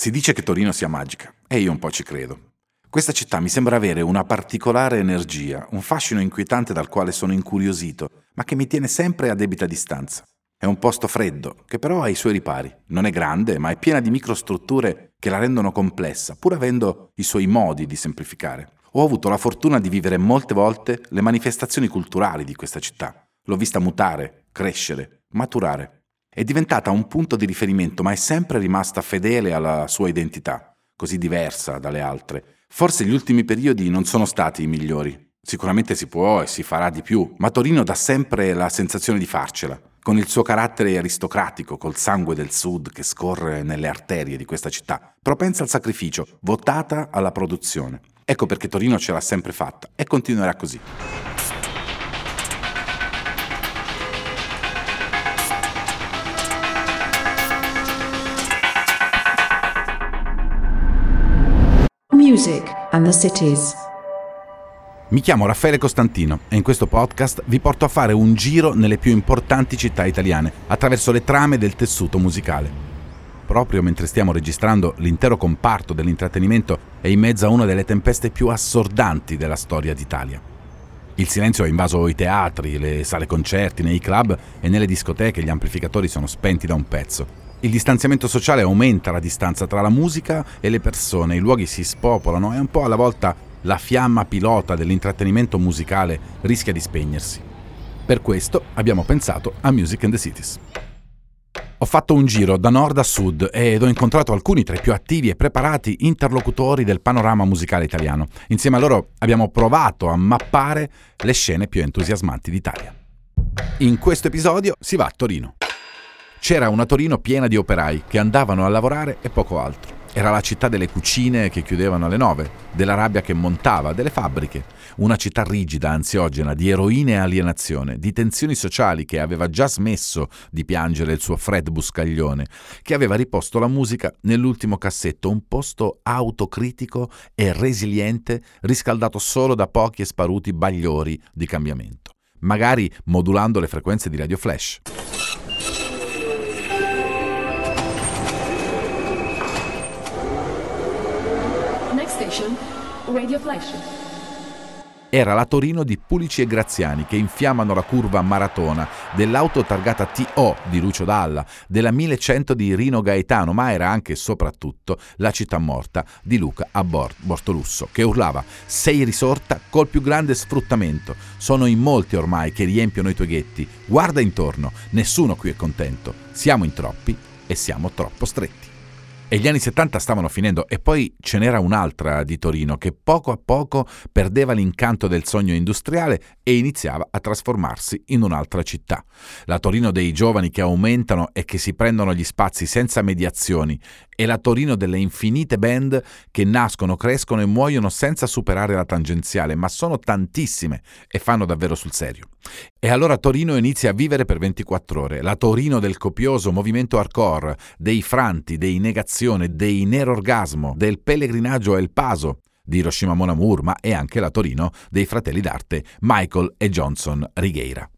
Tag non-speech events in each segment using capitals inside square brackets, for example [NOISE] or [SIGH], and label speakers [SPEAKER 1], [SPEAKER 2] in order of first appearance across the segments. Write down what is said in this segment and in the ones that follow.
[SPEAKER 1] Si dice che Torino sia magica e io un po' ci credo. Questa città mi sembra avere una particolare energia, un fascino inquietante dal quale sono incuriosito, ma che mi tiene sempre a debita distanza. È un posto freddo, che però ha i suoi ripari. Non è grande, ma è piena di microstrutture che la rendono complessa, pur avendo i suoi modi di semplificare. Ho avuto la fortuna di vivere molte volte le manifestazioni culturali di questa città. L'ho vista mutare, crescere, maturare. È diventata un punto di riferimento, ma è sempre rimasta fedele alla sua identità, così diversa dalle altre. Forse gli ultimi periodi non sono stati i migliori. Sicuramente si può e si farà di più, ma Torino dà sempre la sensazione di farcela, con il suo carattere aristocratico, col sangue del sud che scorre nelle arterie di questa città, propensa al sacrificio, votata alla produzione. Ecco perché Torino ce l'ha sempre fatta e continuerà così.
[SPEAKER 2] Music and the Cities.
[SPEAKER 1] Mi chiamo Raffaele Costantino e in questo podcast vi porto a fare un giro nelle più importanti città italiane attraverso le trame del tessuto musicale. Proprio mentre stiamo registrando, l'intero comparto dell'intrattenimento è in mezzo a una delle tempeste più assordanti della storia d'Italia. Il silenzio ha invaso i teatri, le sale concerti, nei club e nelle discoteche gli amplificatori sono spenti da un pezzo. Il distanziamento sociale aumenta la distanza tra la musica e le persone, i luoghi si spopolano e un po' alla volta la fiamma pilota dell'intrattenimento musicale rischia di spegnersi. Per questo abbiamo pensato a Music in the Cities. Ho fatto un giro da nord a sud ed ho incontrato alcuni tra i più attivi e preparati interlocutori del panorama musicale italiano. Insieme a loro abbiamo provato a mappare le scene più entusiasmanti d'Italia. In questo episodio si va a Torino. C'era una Torino piena di operai che andavano a lavorare e poco altro. Era la città delle cucine che chiudevano alle nove, della rabbia che montava, delle fabbriche. Una città rigida, ansiogena, di eroine e alienazione, di tensioni sociali che aveva già smesso di piangere il suo Fred Buscaglione, che aveva riposto la musica nell'ultimo cassetto, un posto autocritico e resiliente, riscaldato solo da pochi e sparuti bagliori di cambiamento, magari modulando le frequenze di Radio Flash.
[SPEAKER 3] Station, Radio Flash.
[SPEAKER 1] Era la Torino di Pulici e Graziani che infiammano la curva maratona, dell'auto targata TO di Lucio Dalla, della 1100 di Rino Gaetano, ma era anche e soprattutto la città morta di Luca a Bortolusso, che urlava sei risorta col più grande sfruttamento. Sono in molti ormai che riempiono i tuoi ghetti. Guarda intorno, nessuno qui è contento. Siamo in troppi e siamo troppo stretti. E gli anni 70 stavano finendo e poi ce n'era un'altra di Torino che poco a poco perdeva l'incanto del sogno industriale e iniziava a trasformarsi in un'altra città. La Torino dei giovani che aumentano e che si prendono gli spazi senza mediazioni e la Torino delle infinite band che nascono, crescono e muoiono senza superare la tangenziale, ma sono tantissime e fanno davvero sul serio. E allora Torino inizia a vivere per 24 ore, la Torino del copioso movimento hardcore, dei franti, dei negazione, dei nerorgasmo, del pellegrinaggio El Paso, di Hiroshima Mon Amour, ma è anche la Torino dei fratelli d'arte Michael e Johnson Righeira.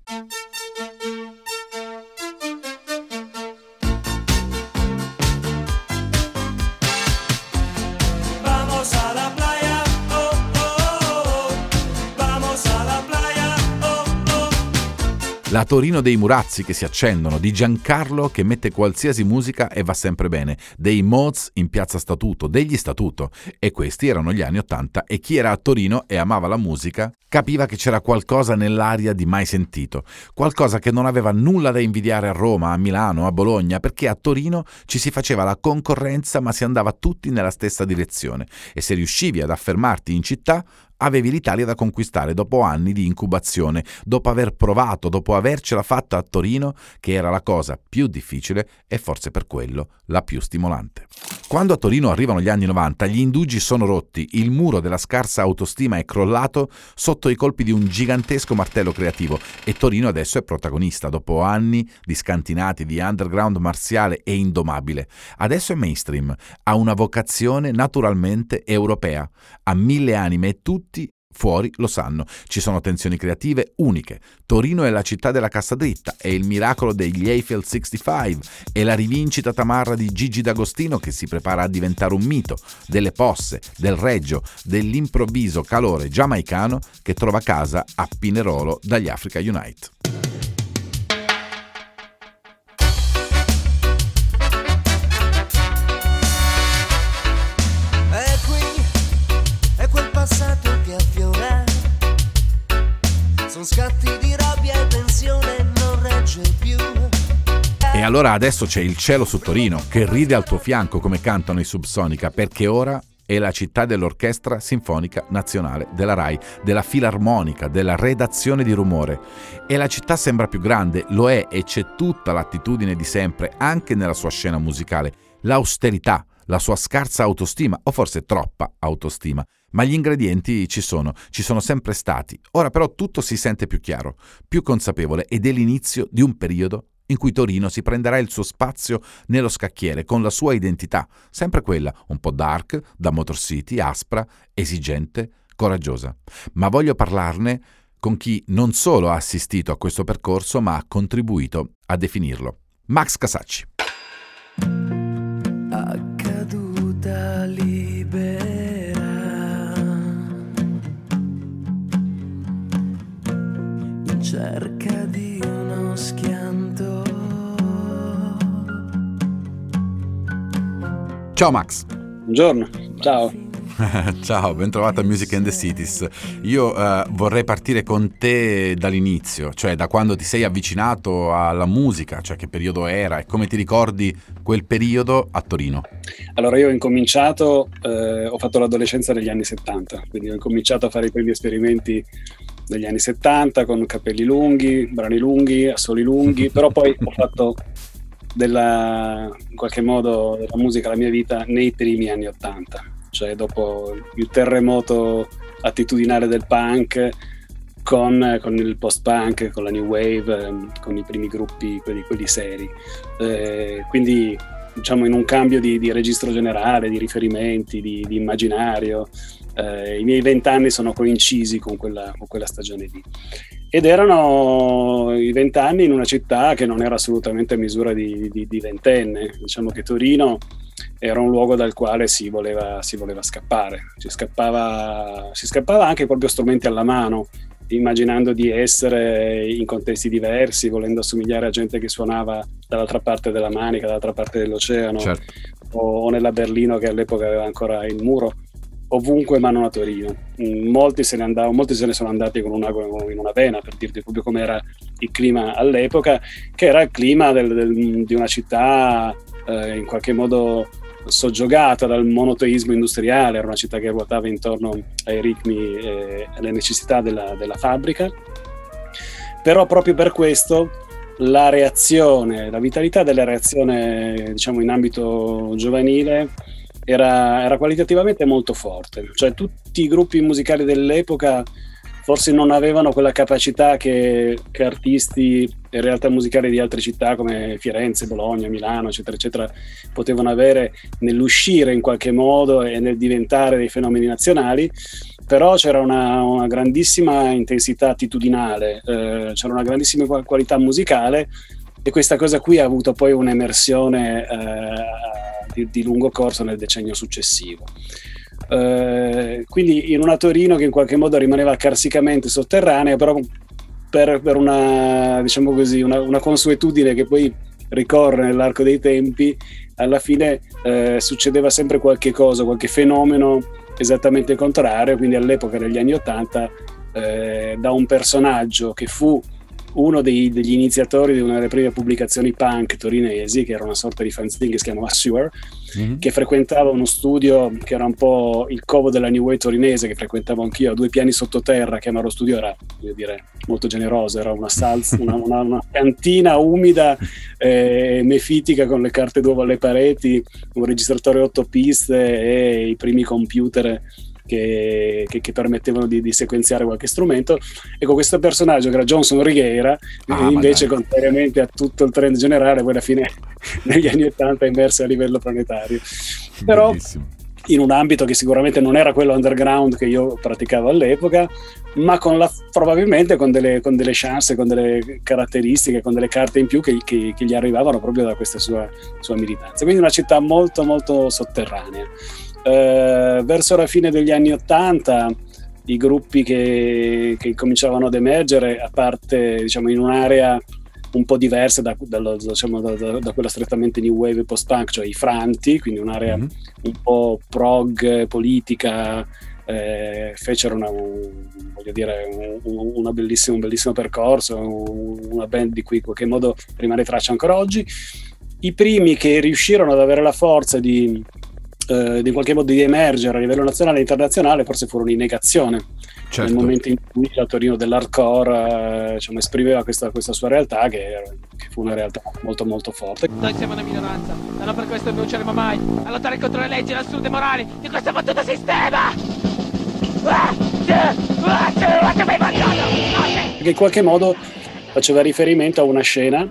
[SPEAKER 1] La Torino dei Murazzi che si accendono, di Giancarlo che mette qualsiasi musica e va sempre bene, dei Moz in piazza Statuto, degli Statuto. E questi erano gli anni Ottanta e chi era a Torino e amava la musica capiva che c'era qualcosa nell'aria di mai sentito, qualcosa che non aveva nulla da invidiare a Roma, a Milano, a Bologna, perché a Torino ci si faceva la concorrenza ma si andava tutti nella stessa direzione. E se riuscivi ad affermarti in città avevi l'Italia da conquistare dopo anni di incubazione, dopo aver provato, dopo avercela fatta a Torino, che era la cosa più difficile e forse per quello la più stimolante. Quando a Torino arrivano gli anni 90, gli indugi sono rotti, il muro della scarsa autostima è crollato sotto i colpi di un gigantesco martello creativo e Torino adesso è protagonista, dopo anni di scantinati di underground marziale e indomabile. Adesso è mainstream, ha una vocazione naturalmente europea, ha mille anime e tutti Fuori lo sanno, ci sono tensioni creative uniche. Torino è la città della cassa dritta, è il miracolo degli Eiffel 65, è la rivincita tamarra di Gigi D'Agostino che si prepara a diventare un mito, delle posse, del reggio, dell'improvviso calore giamaicano che trova casa a Pinerolo dagli Africa Unite. E allora adesso c'è il cielo su Torino che ride al tuo fianco come cantano i Subsonica perché ora è la città dell'Orchestra Sinfonica Nazionale, della RAI, della Filarmonica, della redazione di rumore. E la città sembra più grande, lo è e c'è tutta l'attitudine di sempre, anche nella sua scena musicale, l'austerità, la sua scarsa autostima, o forse troppa autostima. Ma gli ingredienti ci sono, ci sono sempre stati. Ora però tutto si sente più chiaro, più consapevole ed è l'inizio di un periodo in cui Torino si prenderà il suo spazio nello scacchiere con la sua identità, sempre quella, un po' dark, da Motor City, aspra, esigente, coraggiosa. Ma voglio parlarne con chi non solo ha assistito a questo percorso, ma ha contribuito a definirlo. Max Casacci. Ciao Max.
[SPEAKER 4] Buongiorno, ciao. [LAUGHS]
[SPEAKER 1] Ciao, ben trovato a Music and the Cities. Io uh, vorrei partire con te dall'inizio, cioè da quando ti sei avvicinato alla musica, cioè che periodo era e come ti ricordi quel periodo a Torino.
[SPEAKER 4] Allora io ho incominciato, eh, ho fatto l'adolescenza negli anni 70, quindi ho incominciato a fare i primi esperimenti negli anni 70 con capelli lunghi, brani lunghi, assoli lunghi, [LAUGHS] però poi ho fatto della, in qualche modo della musica la mia vita nei primi anni 80, cioè dopo il terremoto attitudinale del punk con, con il post-punk, con la new wave, con i primi gruppi, quelli, quelli seri. Eh, quindi diciamo in un cambio di, di registro generale, di riferimenti, di, di immaginario. Eh, I miei vent'anni sono coincisi con quella, con quella stagione lì. Ed erano i vent'anni in una città che non era assolutamente a misura di, di, di, ventenne. Diciamo che Torino era un luogo dal quale si voleva, si voleva scappare. Si scappava, si scappava anche proprio strumenti alla mano, immaginando di essere in contesti diversi, volendo assomigliare a gente che suonava dall'altra parte della Manica, dall'altra parte dell'oceano, certo. o, o nella Berlino che all'epoca aveva ancora il muro ovunque ma non a Torino. Mm, molti se ne, andavano, molti se ne sono andati con una, in una vena per dirti proprio com'era il clima all'epoca, che era il clima del, del, di una città eh, in qualche modo soggiogata dal monoteismo industriale, era una città che ruotava intorno ai ritmi e alle necessità della, della fabbrica. Però proprio per questo la reazione, la vitalità della reazione diciamo in ambito giovanile era, era, qualitativamente molto forte. Cioè, tutti i gruppi musicali dell'epoca forse non avevano quella capacità che, che, artisti e realtà musicali di altre città come Firenze, Bologna, Milano, eccetera, eccetera, potevano avere nell'uscire in qualche modo e nel diventare dei fenomeni nazionali. Però c'era una, una grandissima intensità attitudinale, eh, c'era una grandissima qualità musicale e questa cosa qui ha avuto poi un'emersione eh, di, lungo corso nel decennio successivo. Uh, quindi in una Torino che in qualche modo rimaneva carsicamente sotterranea, però per, per una, diciamo così, una, una, consuetudine che poi ricorre nell'arco dei tempi, alla fine uh, succedeva sempre qualche cosa, qualche fenomeno esattamente contrario, quindi all'epoca negli anni Ottanta uh, da un personaggio che fu uno dei, degli iniziatori di una delle prime pubblicazioni punk torinesi, che era una sorta di fanzine che si chiamava Sewer, mm-hmm. che frequentava uno studio che era un po' il covo della New Way torinese, che frequentavo anch'io, a due piani sottoterra, che lo studio era, voglio dire, molto generoso, era una salsa, [LAUGHS] una, una, una, cantina umida eh, mefitica con le carte d'uovo alle pareti, un registratore otto piste e i primi computer che, che, che permettevano di, di, sequenziare qualche strumento. Ecco, questo personaggio che era Johnson Righeira, ah, invece contrariamente a tutto il trend generale, poi alla fine [LAUGHS] negli anni 80 è immerso a livello planetario. Però in un ambito che sicuramente non era quello underground che io praticavo all'epoca, ma con la, probabilmente con delle, con delle, chance, con delle caratteristiche, con delle carte in più che, che, che gli arrivavano proprio da questa sua, sua, militanza. Quindi una città molto molto sotterranea. Eh, verso la fine degli anni Ottanta i gruppi che, che cominciavano ad emergere, a parte diciamo, in un'area un po' diversa da, da, diciamo, da, da, quella strettamente new wave e post-punk, cioè i franti, quindi un'area mm-hmm. un po' prog, politica, eh, fecero una, un, dire, un, una bellissima, un bellissimo percorso, una band di cui in qualche modo rimane traccia ancora oggi. I primi che riuscirono ad avere la forza di, eh, di in qualche modo di emergere a livello nazionale e internazionale forse furono in negazione certo. nel momento in cui la Torino dell'hardcore eh, diciamo, esprimeva questa, questa, sua realtà che, che, fu una realtà molto molto forte.
[SPEAKER 5] Noi siamo una minoranza e non per questo non rinuncieremo mai a lottare contro le leggi e l'assurde morali di questo fottuto sistema!
[SPEAKER 4] Che in qualche modo faceva riferimento a una scena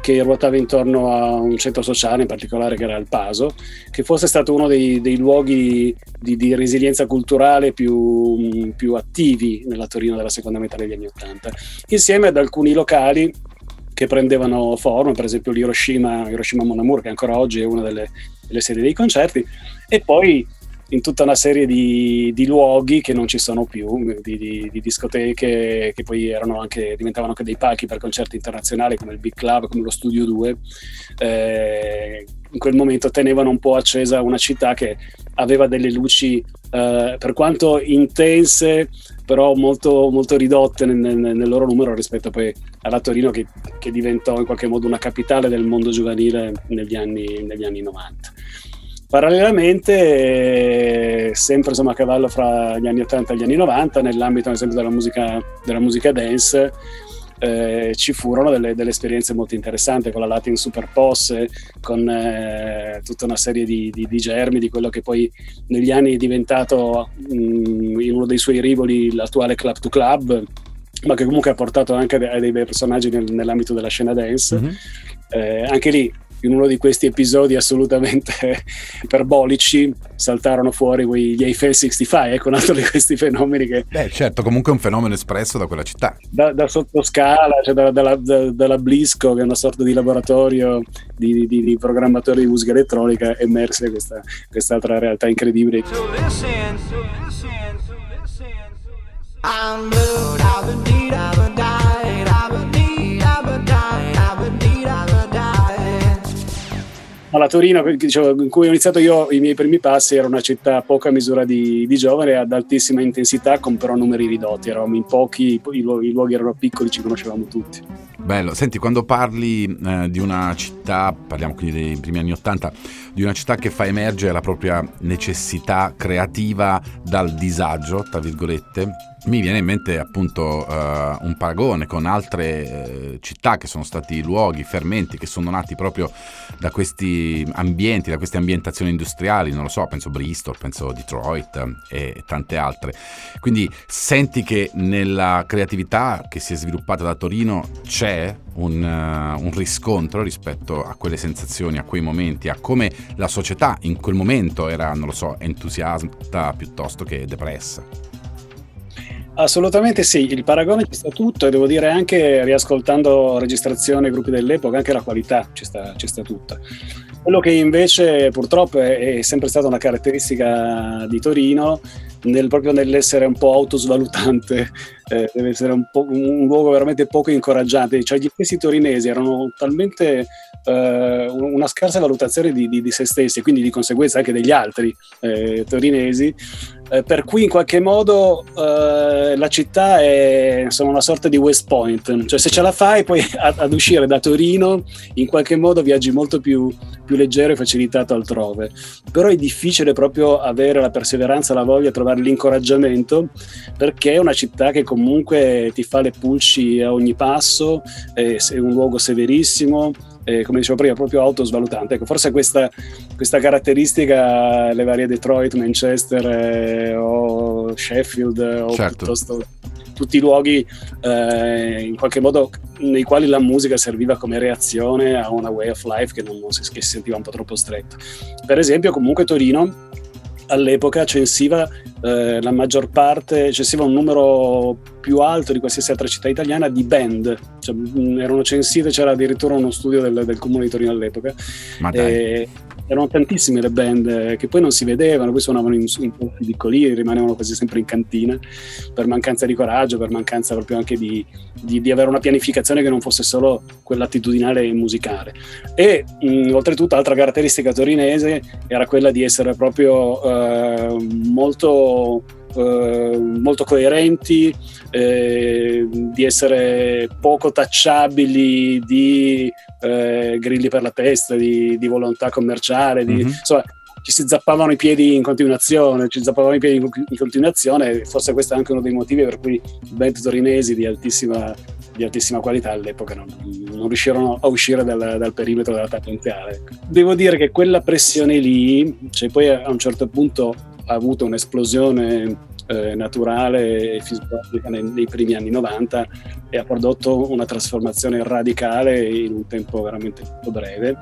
[SPEAKER 4] che ruotava intorno a un centro sociale, in particolare che era il Paso, che fosse stato uno dei, dei luoghi di, di, resilienza culturale più, più, attivi nella Torino della seconda metà degli anni Ottanta, insieme ad alcuni locali che prendevano forma, per esempio l'Hiroshima, Hiroshima Monamur, che ancora oggi è una delle, delle serie dei concerti, e poi in tutta una serie di, di, luoghi che non ci sono più, di, di, di, discoteche che poi anche, diventavano anche dei palchi per concerti internazionali come il Big Club, come lo Studio 2. Eh, in quel momento tenevano un po' accesa una città che aveva delle luci, eh, per quanto intense, però molto, molto ridotte nel, nel, loro numero rispetto poi alla Torino che, che, diventò in qualche modo una capitale del mondo giovanile negli anni, negli anni 90. Parallelamente, sempre insomma, a cavallo fra gli anni 80 e gli anni 90, nell'ambito ad esempio della musica, della musica dance, eh, ci furono delle, delle, esperienze molto interessanti con la Latin Superposse, con eh, tutta una serie di, di, di, germi di quello che poi negli anni è diventato mh, in uno dei suoi rivoli l'attuale Club to Club, ma che comunque ha portato anche a dei bei personaggi nel, nell'ambito della scena dance. Mm-hmm. Eh, anche lì in uno di questi episodi assolutamente [LAUGHS] iperbolici saltarono fuori gli Eiffel 65, ecco un altro di questi fenomeni che...
[SPEAKER 1] Beh certo, comunque è un fenomeno espresso da quella città.
[SPEAKER 4] Da, da sottoscala, cioè da, dalla, da, dalla Blisco, che è una sorta di laboratorio di, di, di programmatori di musica elettronica, emerse questa, quest'altra realtà incredibile. So listen, so listen, so listen, I'm blue, I've been I've been alla Torino, dicevo, in cui ho iniziato io i miei primi passi, era una città a poca misura di, di giovane, ad altissima intensità, con però numeri ridotti. Eravamo in pochi, i luoghi erano piccoli, ci conoscevamo tutti.
[SPEAKER 1] Bello, senti, quando parli eh, di una città, parliamo quindi dei primi anni Ottanta, di una città che fa emergere la propria necessità creativa dal disagio, tra virgolette, mi viene in mente appunto uh, un paragone con altre uh, città che sono stati luoghi, fermenti che sono nati proprio da questi ambienti, da queste ambientazioni industriali, non lo so, penso Bristol, penso Detroit uh, e tante altre. Quindi senti che nella creatività che si è sviluppata da Torino c'è un, un riscontro rispetto a quelle sensazioni, a quei momenti, a come la società in quel momento era, non lo so, entusiasta piuttosto che depressa.
[SPEAKER 4] Assolutamente sì, il paragone ci sta tutto e devo dire anche riascoltando registrazioni, gruppi dell'epoca, anche la qualità ci sta, ci sta tutta. Quello che invece purtroppo è, è, sempre stata una caratteristica di Torino, nel, proprio nell'essere un po' autosvalutante, eh, deve essere un, un, luogo veramente poco incoraggiante, cioè gli stessi torinesi erano talmente eh, una scarsa valutazione di, di, di, se stessi e quindi di conseguenza anche degli altri eh, torinesi, eh, per cui in qualche modo eh, la città è insomma, una sorta di West Point, cioè se ce la fai poi [LAUGHS] ad, ad uscire da Torino in qualche modo viaggi molto più, più leggero e facilitato altrove, però è difficile proprio avere la perseveranza, la voglia, trovare l'incoraggiamento perché è una città che comunque ti fa le pulci a ogni passo, è un luogo severissimo, eh, come dicevo prima, proprio autosvalutante. Ecco, forse questa, questa caratteristica le varie Detroit, Manchester eh, o Sheffield o certo. piuttosto tutti i luoghi eh, in qualche modo nei quali la musica serviva come reazione a una way of life che, non, che si sentiva un po' troppo stretta. Per esempio, comunque Torino all'epoca censiva eh, la maggior parte, censiva un numero più alto di qualsiasi altra città italiana di band, cioè, mh, erano censite, c'era addirittura uno studio del, del comune di Torino all'epoca.
[SPEAKER 1] Ma dai.
[SPEAKER 4] E erano tantissime le band che poi non si vedevano, poi suonavano in, in posti piccolini, rimanevano quasi sempre in cantina per mancanza di coraggio, per mancanza proprio anche di, di, di avere una pianificazione che non fosse solo quell'attitudinale musicale. E mh, oltretutto, altra caratteristica torinese era quella di essere proprio eh, molto eh, molto coerenti, eh, di essere poco tacciabili di eh, grilli per la testa, di, di volontà commerciale, di,
[SPEAKER 1] Mhm.
[SPEAKER 4] insomma ci si zappavano i piedi in continuazione, ci zappavano i piedi in, in continuazione, forse questo è anche uno dei motivi per cui i band torinesi di altissima, di altissima qualità all'epoca non, non riuscirono a uscire dal, dal perimetro della tangenziale. Devo dire che quella pressione lì, cioè poi a un certo punto ha avuto un'esplosione eh, naturale e fisiologica nei, nei primi anni 90 e ha prodotto una trasformazione radicale in un tempo veramente molto breve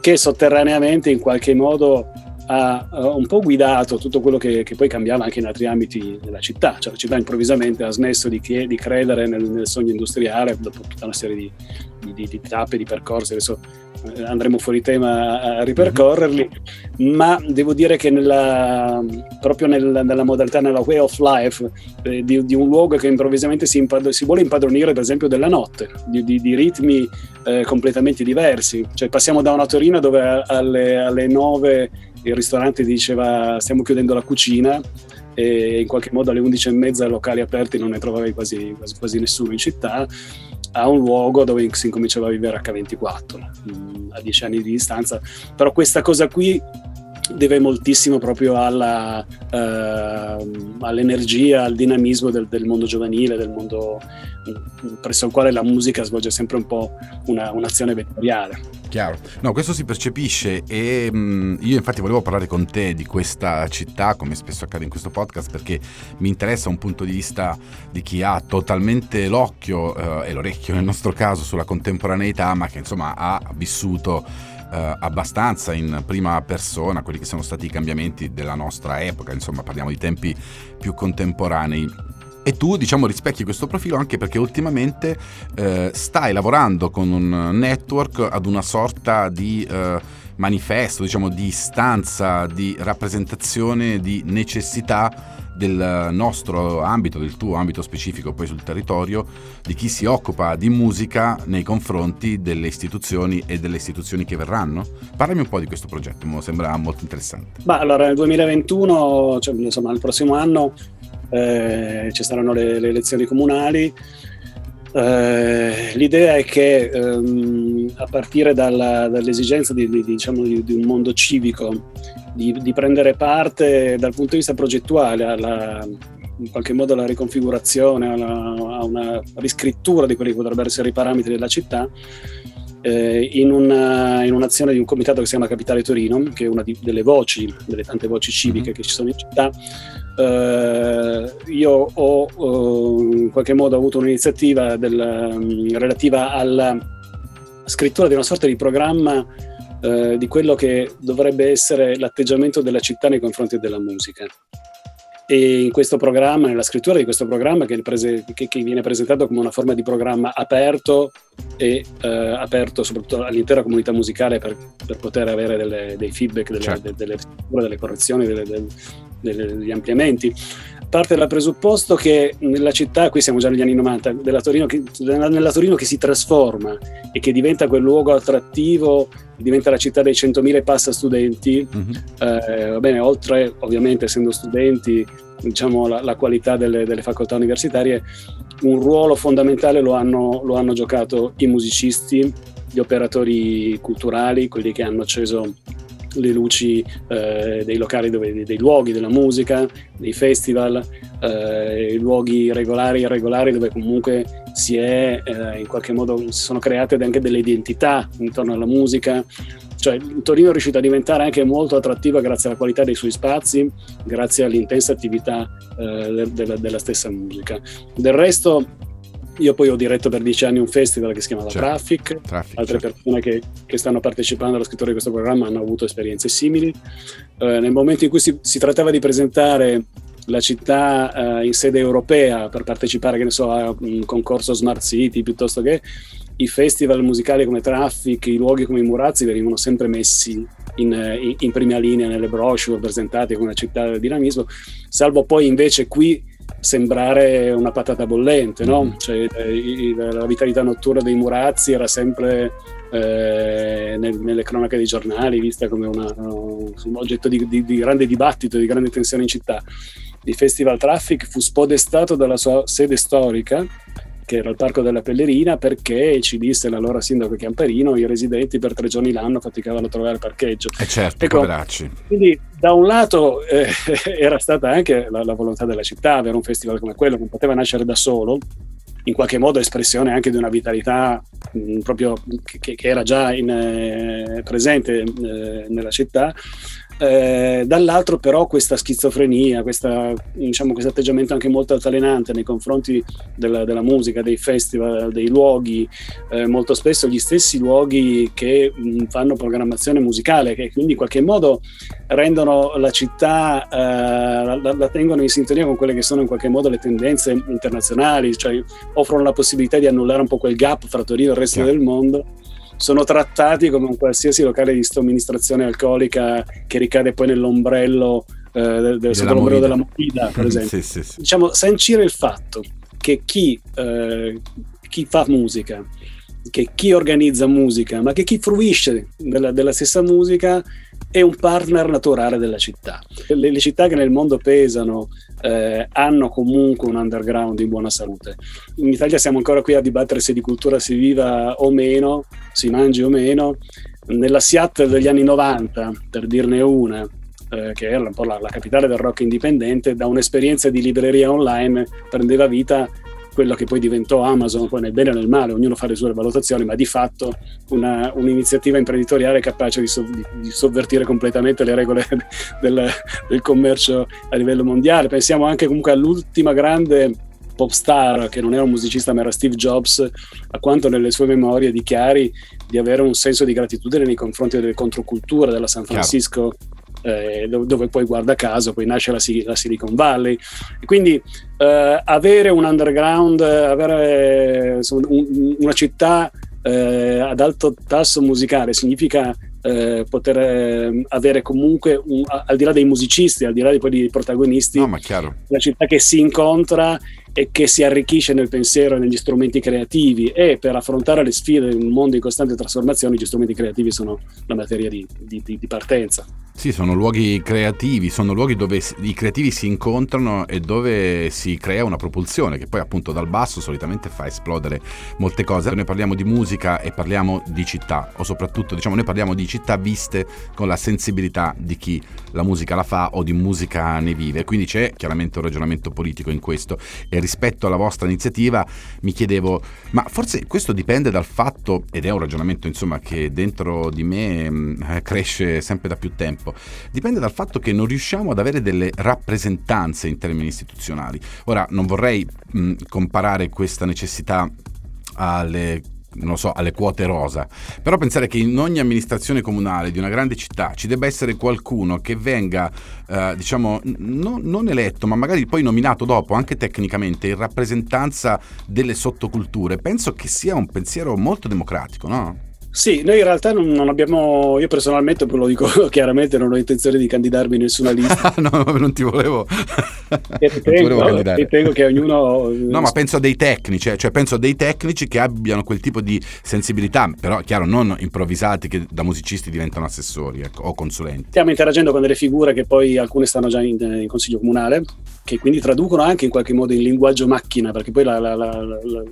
[SPEAKER 4] che sotterraneamente in qualche modo ha eh, un po' guidato tutto quello che, che poi cambiava anche in altri ambiti della città, cioè la città improvvisamente ha smesso di, chie- di credere nel, nel sogno industriale dopo tutta una serie di, di, di- tappe, di percorsi, adesso andremo fuori tema a ripercorrerli, ma devo dire che nella, proprio nel- nella modalità, nella way of life eh, di, di un luogo che improvvisamente si, impad- si vuole impadronire per esempio della notte, di, di- di ritmi eh, completamente diversi, cioè passiamo da una Torino dove alle, alle 9 il ristorante diceva stiamo chiudendo la cucina e in qualche modo alle 11 e mezza locali aperti non ne trovavi quasi, quasi, quasi nessuno in città a un luogo dove si incominciava a vivere H24 mh, a 10 anni di distanza. Però questa cosa qui deve moltissimo proprio alla, ehm, all'energia, al dinamismo del, del mondo giovanile, del mondo presso il quale la musica svolge sempre un po' una- un'azione vettoriale.
[SPEAKER 1] Chiaro. No, questo si percepisce e mh, io infatti volevo parlare con te di questa città, come spesso accade in questo podcast, perché mi interessa un punto di vista di chi ha totalmente l'occhio eh, e l'orecchio nel nostro caso sulla contemporaneità, ma che insomma ha vissuto eh, abbastanza in prima persona quelli che sono stati i cambiamenti della nostra epoca, insomma parliamo di tempi più contemporanei. E tu, diciamo, rispecchi questo profilo anche perché ultimamente eh, stai lavorando con un network ad una sorta di eh, manifesto, diciamo, di istanza, di rappresentazione, di necessità del nostro ambito, del tuo ambito specifico poi sul territorio, di chi si occupa di musica nei confronti delle istituzioni e delle istituzioni che verranno. Parlami un po' di questo progetto, mi sembra molto interessante.
[SPEAKER 4] Ma allora nel 2021, cioè, insomma nel prossimo anno, eh, ci saranno le, le elezioni comunali. Eh, l'idea è che ehm, a partire dalla- dall'esigenza di, di- diciamo, di- di un mondo civico, di, prendere parte dal punto di vista progettuale alla, in qualche modo alla riconfigurazione, alla- a una riscrittura di quelli che potrebbero essere i parametri della città, eh, in, una- in un'azione di un comitato che si chiama Capitale Torino, che è una delle voci, delle tante voci civiche
[SPEAKER 1] Mhm.
[SPEAKER 4] che ci sono in città. Eh, io ho eh, in qualche modo avuto un'iniziativa del- mm, relativa alla scrittura di una sorta di programma eh, di quello che dovrebbe essere l'atteggiamento della città nei confronti della musica. E in questo programma, nella scrittura di questo programma, che, prese- che- che viene presentato come una forma di programma aperto e eh, aperto soprattutto all'intera comunità musicale per, per poter avere delle- dei feedback, delle,
[SPEAKER 1] Certo.
[SPEAKER 4] de- delle delle correzioni, delle- del- delle- degli ampliamenti. Parte dal presupposto che nella città, qui siamo già negli anni 90, della Torino che, nella Torino che si trasforma e che diventa quel luogo attrattivo, diventa la città dei 100.000 e passa studenti,
[SPEAKER 1] Mhm.
[SPEAKER 4] eh, va bene, oltre ovviamente essendo studenti, diciamo la, la qualità delle, delle facoltà universitarie, un ruolo fondamentale lo hanno, lo hanno giocato i musicisti, gli operatori culturali, quelli che hanno acceso le luci eh, dei locali, dove, dei luoghi della musica, dei festival, eh, luoghi regolari e irregolari dove comunque si è eh, in qualche modo si sono create anche delle identità intorno alla musica. Cioè, Torino è riuscito a diventare anche molto attrattiva grazie alla qualità dei suoi spazi, grazie all'intensa attività eh, de- della, della stessa musica. Del resto, Io poi ho diretto per dieci anni un festival che si chiamava
[SPEAKER 1] Certo.
[SPEAKER 4] Traffic,
[SPEAKER 1] Traffic,
[SPEAKER 4] altre
[SPEAKER 1] certo.
[SPEAKER 4] persone che, che stanno partecipando alla scrittura di questo programma hanno avuto esperienze simili. Eh, nel momento in cui si, si trattava di presentare la città eh, in sede europea per partecipare, che ne so, a un concorso Smart City piuttosto che i festival musicali come Traffic, i luoghi come i Murazzi venivano sempre messi in, eh, in- in prima linea nelle brochure presentati come una città del dinamismo, salvo poi invece qui sembrare una patata bollente, no?
[SPEAKER 1] Mhm.
[SPEAKER 4] Cioè, la vitalità notturna dei Murazzi era sempre eh, nel- nelle cronache dei giornali vista come una- un oggetto di, di- di grande dibattito, di grande tensione in città. Il Festival Traffic fu spodestato dalla sua sede storica, che era il Parco della Pellerina, perché ci disse l'allora sindaco Chiamparino, i residenti per tre giorni l'anno faticavano a trovare parcheggio.
[SPEAKER 1] Eh certo,
[SPEAKER 4] Ecco,
[SPEAKER 1] poveracci.
[SPEAKER 4] Quindi da un lato eh, [LAUGHS] era stata anche la, la volontà della città avere un festival come quello, non poteva nascere da solo, in qualche modo espressione anche di una vitalità mh, proprio che, che era già in, eh, presente eh, nella città. Eh, dall'altro però questa schizofrenia, questa, diciamo, questo atteggiamento anche molto altalenante nei confronti della, della musica, dei festival, dei luoghi, eh, molto spesso gli stessi luoghi che mh, fanno programmazione musicale, che quindi in qualche modo rendono la città, eh, la, la tengono in sintonia con quelle che sono in qualche modo le tendenze internazionali, cioè offrono la possibilità di annullare un po' quel gap fra Torino e il resto del mondo. Sono trattati come un qualsiasi locale di somministrazione alcolica che ricade poi nell'ombrello, eh, del, del, sotto l'ombrello della movida, per [LAUGHS] esempio
[SPEAKER 1] sì, sì, sì.
[SPEAKER 4] diciamo, sancire il fatto che chi, eh, chi fa musica, che chi organizza musica, ma che chi fruisce della, della stessa musica è un partner naturale della città. Le, le città che nel mondo pesano eh, hanno comunque un underground in buona salute. In Italia siamo ancora qui a dibattere se di cultura si viva o meno, si mangi o meno. Nella Seattle degli anni 90, per dirne una, eh, che era un po' la, la capitale del rock indipendente, da un'esperienza di libreria online prendeva vita quello che poi diventò Amazon, poi nel bene e nel male, ognuno fa le sue valutazioni, ma di fatto una, un'iniziativa imprenditoriale capace di, sov- di- di sovvertire completamente le regole [LAUGHS] del, del commercio a livello mondiale. Pensiamo anche comunque all'ultima grande pop star, che non era un musicista ma era Steve Jobs, a quanto nelle sue memorie dichiari di avere un senso di gratitudine nei confronti delle controculture della San
[SPEAKER 1] Chiaro.
[SPEAKER 4] Eh, dove, poi guarda caso poi nasce la, la Silicon Valley. E quindi eh, avere un underground, avere insomma, un- una città eh, ad alto tasso musicale significa eh, poter eh, avere comunque, un- al di là dei musicisti, al di là di poi dei protagonisti,
[SPEAKER 1] No,
[SPEAKER 4] una città che si incontra e che si arricchisce nel pensiero e negli strumenti creativi e per affrontare le sfide in un mondo in costante trasformazione gli strumenti creativi sono la materia di- di- di partenza.
[SPEAKER 1] Sì, sono luoghi creativi, sono luoghi dove i creativi si incontrano e dove si crea una propulsione che poi appunto dal basso solitamente fa esplodere molte cose. Noi parliamo di musica e parliamo di città, o soprattutto diciamo noi parliamo di città viste con la sensibilità di chi la musica la fa o di musica ne vive, quindi c'è chiaramente un ragionamento politico in questo e rispetto alla vostra iniziativa mi chiedevo, ma forse questo dipende dal fatto, ed è un ragionamento insomma che dentro di me eh, cresce sempre da più tempo, dipende dal fatto che non riusciamo ad avere delle rappresentanze in termini istituzionali. Ora non vorrei mh, comparare questa necessità alle non so, alle quote rosa, però pensare che in ogni amministrazione comunale di una grande città ci debba essere qualcuno che venga, eh, diciamo, n- non- non eletto, ma magari poi nominato dopo, anche tecnicamente, in rappresentanza delle sottoculture, penso che sia un pensiero molto democratico, no?
[SPEAKER 4] Sì, noi in realtà non, non abbiamo, io personalmente ve lo dico [LAUGHS] chiaramente, non ho intenzione di candidarmi in nessuna lista. [LAUGHS]
[SPEAKER 1] no, non ti volevo,
[SPEAKER 4] ritengo, [LAUGHS] ritengo che ognuno...
[SPEAKER 1] No, ma penso a dei tecnici, eh, cioè penso a dei tecnici che abbiano quel tipo di sensibilità, però chiaro, non improvvisati che da musicisti diventano assessori ecco, o consulenti.
[SPEAKER 4] Stiamo interagendo con delle figure che poi alcune stanno già in, in consiglio comunale, che quindi traducono anche in qualche modo il linguaggio macchina, perché poi la, la- la- la-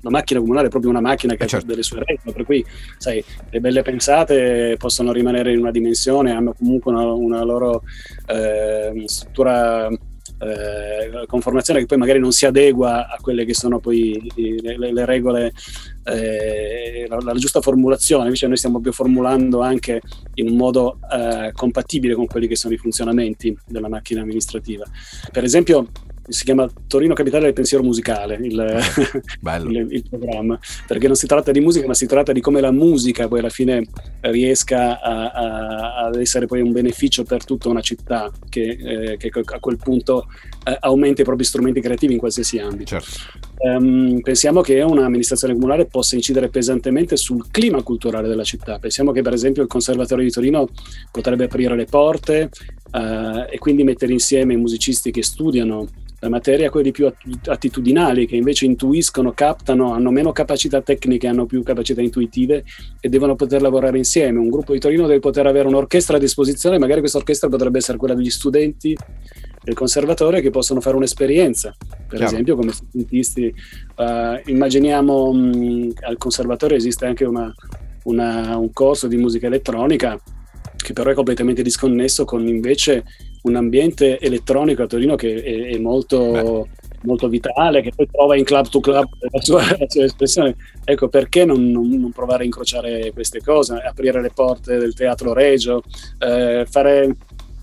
[SPEAKER 4] la macchina comunale è proprio una macchina che
[SPEAKER 1] Eh, certo.
[SPEAKER 4] ha delle sue regole, per cui sai, le belle pensate possono rimanere in una dimensione, hanno comunque una, una loro eh, struttura eh, conformazione che poi magari non si adegua a quelle che sono poi le, le- le regole, eh, la, la giusta formulazione, invece noi stiamo più formulando anche in un modo eh, compatibile con quelli che sono i funzionamenti della macchina amministrativa. Per esempio, si chiama Torino Capitale del Pensiero Musicale, il, [LAUGHS] il, il, programma, perché non si tratta di musica, ma si tratta di come la musica poi alla fine riesca a, a, ad essere poi un beneficio per tutta una città che, eh, che a quel punto eh, aumenta i propri strumenti creativi in qualsiasi ambito. Certo. Um, pensiamo che un'amministrazione comunale possa incidere pesantemente sul clima culturale della città. Pensiamo che per esempio il Conservatorio di Torino potrebbe aprire le porte uh, e quindi mettere insieme i musicisti che studiano la materia quelli più attitudinali che invece intuiscono, captano, hanno meno capacità tecniche, hanno più capacità intuitive e devono poter lavorare insieme. Un gruppo di Torino deve poter avere un'orchestra a disposizione, magari questa orchestra potrebbe essere quella degli studenti del conservatorio che possono fare un'esperienza, per Chiaro. esempio come studentisti. Uh, immaginiamo mh, al conservatorio esiste anche una, una, un corso di musica elettronica che però è completamente disconnesso con invece un ambiente elettronico a Torino che è, è molto, molto, vitale, che poi trova in club to club [LAUGHS] la sua, la sua espressione. Ecco, perché non, non, non, provare a incrociare queste cose, aprire le porte del teatro regio, eh, fare...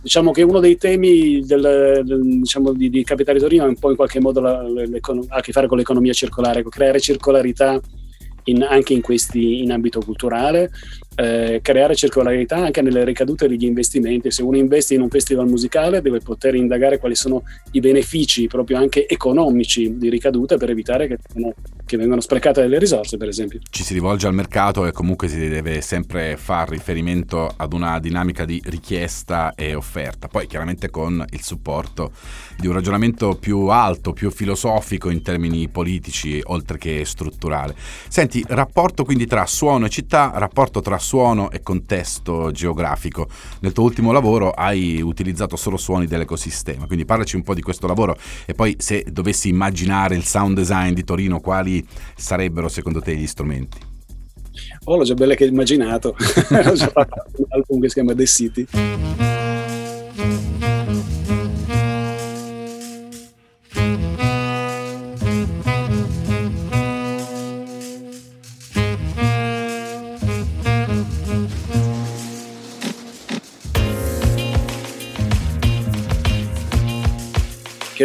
[SPEAKER 4] Diciamo che uno dei temi del, del, diciamo, di, di Capitale Torino è un po' in qualche modo la, ha a che fare con l'economia circolare, ecco, creare circolarità in, anche in, questi, in ambito culturale, eh, creare circolarità anche nelle ricadute degli investimenti. Se uno investe in un festival musicale deve poter indagare quali sono i benefici proprio anche economici di ricaduta per evitare che, che vengano sprecate delle risorse, per esempio.
[SPEAKER 1] Ci si rivolge al mercato e comunque si deve sempre fare riferimento ad una dinamica di richiesta e offerta, poi chiaramente con il supporto di un ragionamento più alto, più filosofico in termini politici, oltre che strutturale. Senti, rapporto quindi tra suono e città, rapporto tra suono e contesto geografico. Nel tuo ultimo lavoro hai utilizzato solo suoni dell'ecosistema, quindi parlaci un po' di questo lavoro e poi se dovessi immaginare il sound design di Torino, quali sarebbero secondo te gli strumenti?
[SPEAKER 4] Oh, l'ho già belle che immaginato. ho già fatto un album che si chiama The City.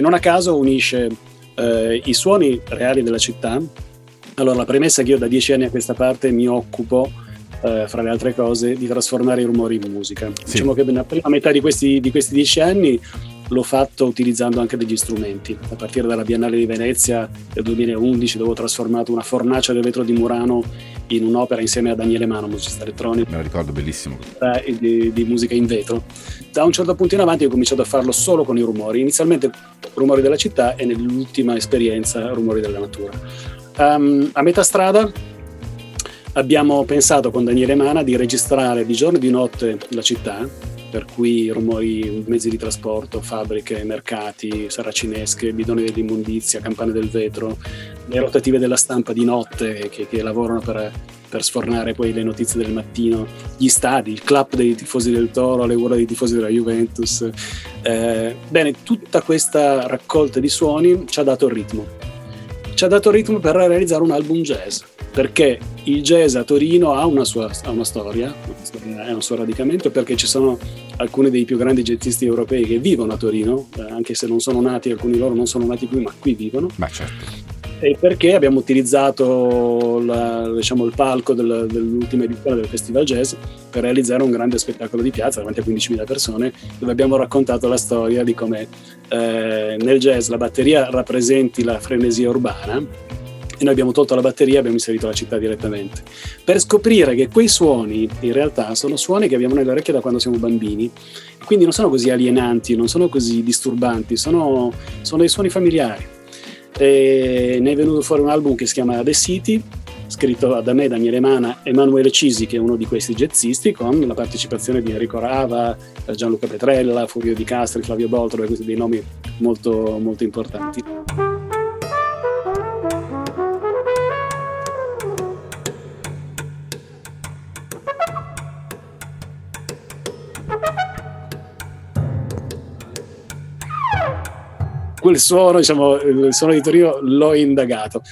[SPEAKER 4] Che non a caso unisce eh, i suoni reali della città. Allora, la premessa è che io da dieci anni a questa parte mi occupo, eh, fra le altre cose, di trasformare i rumori in musica. Sì. Diciamo che nella prima metà di questi, di questi dieci anni l'ho fatto utilizzando anche degli strumenti. A partire dalla Biennale di Venezia del 2011, dove ho trasformato una fornacia del vetro di Murano in un'opera insieme a Daniele Mano, musicista elettronico.
[SPEAKER 1] Me lo ricordo, bellissimo.
[SPEAKER 4] Di, di, musica in vetro. Da un certo punto in avanti ho cominciato a farlo solo con i rumori. Inizialmente rumori della città e nell'ultima esperienza rumori della natura. Um, a metà strada abbiamo pensato con Daniele Mana di registrare di giorno e di notte la città per cui rumori, mezzi di trasporto, fabbriche, mercati, saracinesche, bidoni dell'immondizia, campane del vetro, le rotative della stampa di notte che, che lavorano per, per, sfornare poi le notizie del mattino, gli stadi, il club dei tifosi del Toro, le ore dei tifosi della Juventus. Eh, bene, tutta questa raccolta di suoni ci ha dato il ritmo. Ci ha dato il ritmo per realizzare un album jazz perché il jazz a Torino ha una sua ha una storia, ha un suo radicamento, perché ci sono alcuni dei più grandi jazzisti europei che vivono a Torino, eh, anche se non sono nati, alcuni di loro non sono nati qui, ma qui vivono.
[SPEAKER 1] Beh, certo.
[SPEAKER 4] E perché abbiamo utilizzato la, diciamo, il palco del, dell'ultima edizione del Festival Jazz per realizzare un grande spettacolo di piazza davanti a 15.000 persone, dove abbiamo raccontato la storia di come eh, nel jazz la batteria rappresenti la frenesia urbana e noi abbiamo tolto la batteria e abbiamo inserito la città direttamente. Per scoprire che quei suoni in realtà sono suoni che abbiamo nelle orecchie da quando siamo bambini, quindi non sono così alienanti, non sono così disturbanti, sono, sono dei suoni familiari. E ne è venuto fuori un album che si chiama The City, scritto da me, Daniele Mana, Emanuele Cisi, che è uno di questi jazzisti, con la partecipazione di Enrico Rava, Gianluca Petrella, Furio Di Castri, Flavio Boltro, questi dei nomi molto, molto importanti. Quel suono, diciamo, il suono di Torino l'ho indagato.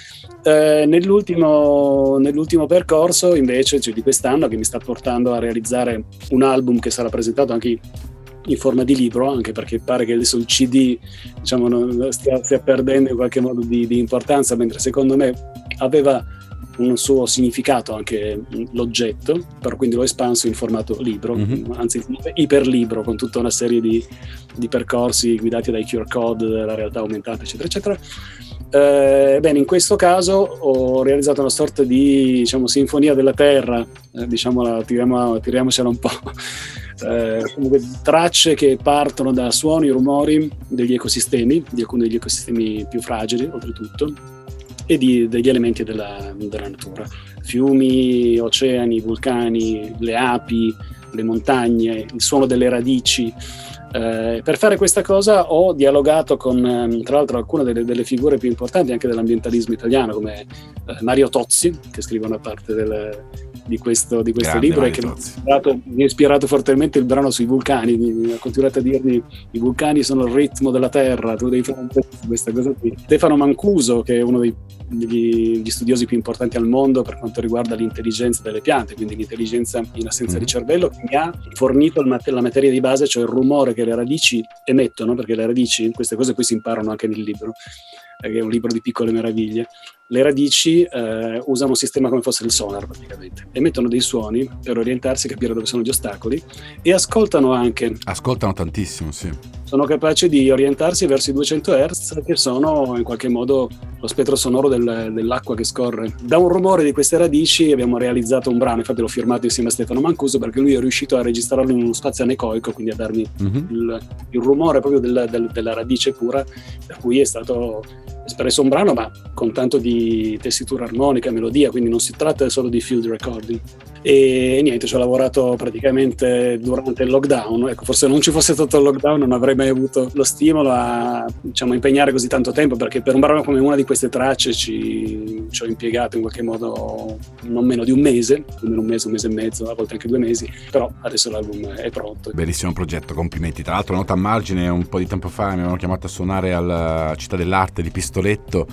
[SPEAKER 4] Eh, nell'ultimo, nell'ultimo, percorso invece cioè di quest'anno che mi sta portando a realizzare un album che sarà presentato anche in forma di libro, anche perché pare che adesso il CD diciamo, stia, stia, perdendo in qualche modo di, di importanza, mentre secondo me aveva un suo significato anche l'oggetto, però quindi l'ho espanso in formato libro, mm-hmm. anzi iperlibro, con tutta una serie di, di, percorsi guidati dai QR code, della realtà aumentata, eccetera, eccetera. Eh, bene, in questo caso ho realizzato una sorta di diciamo, sinfonia della terra, eh, diciamola, tiriamo, tiriamocela un po'. Eh, comunque tracce che partono da suoni, rumori degli ecosistemi, di alcuni degli ecosistemi più fragili, oltretutto, e di, degli elementi della, della, natura. Fiumi, oceani, vulcani, le api, le montagne, il suono delle radici. Eh, per fare questa cosa ho dialogato con, ehm, tra l'altro, alcune delle, delle, figure più importanti anche dell'ambientalismo italiano, come eh, Mario Tozzi, che scrive una parte del, di questo, di questo libro e che mi ha, ispirato, mi ha, ispirato, fortemente il brano sui vulcani. Mi, ha continuato a dirmi i vulcani sono il ritmo della terra, tu devi fare questa cosa qui. Stefano Mancuso, che è uno dei, degli studiosi più importanti al mondo per quanto riguarda l'intelligenza delle piante, quindi l'intelligenza in assenza mm. di cervello, mi ha fornito la materia di base, cioè il rumore che le radici emettono, perché le radici, queste cose qui si imparano anche nel libro, che è un libro di piccole meraviglie, le radici eh, usano un sistema come fosse il sonar praticamente, emettono dei suoni per orientarsi e capire dove sono gli ostacoli e ascoltano anche.
[SPEAKER 1] Ascoltano tantissimo, sì.
[SPEAKER 4] Sono capaci di orientarsi verso i 200 Hz che sono in qualche modo lo spettro sonoro del, dell'acqua che scorre. Da un rumore di queste radici abbiamo realizzato un brano, infatti l'ho firmato insieme a Stefano Mancuso perché lui è riuscito a registrarlo in uno spazio anecoico, quindi a darmi mm-hmm. il, il, rumore proprio del, del, della radice pura, per cui è stato espresso un brano ma con tanto di tessitura armonica, melodia, quindi non si tratta solo di field recording. E niente, ci ho lavorato praticamente durante il lockdown. Ecco, forse non ci fosse stato il lockdown non avrei mai avuto lo stimolo a diciamo, impegnare così tanto tempo, perché per un brano come una di queste tracce ci, ci ho impiegato in qualche modo non meno di un mese, almeno un mese, un mese e mezzo, a volte anche due mesi, però adesso l'album è pronto.
[SPEAKER 1] Bellissimo progetto, complimenti. Tra l'altro, nota a margine, un po' di tempo fa mi avevano chiamato a suonare alla Città dell'Arte di Pistoletto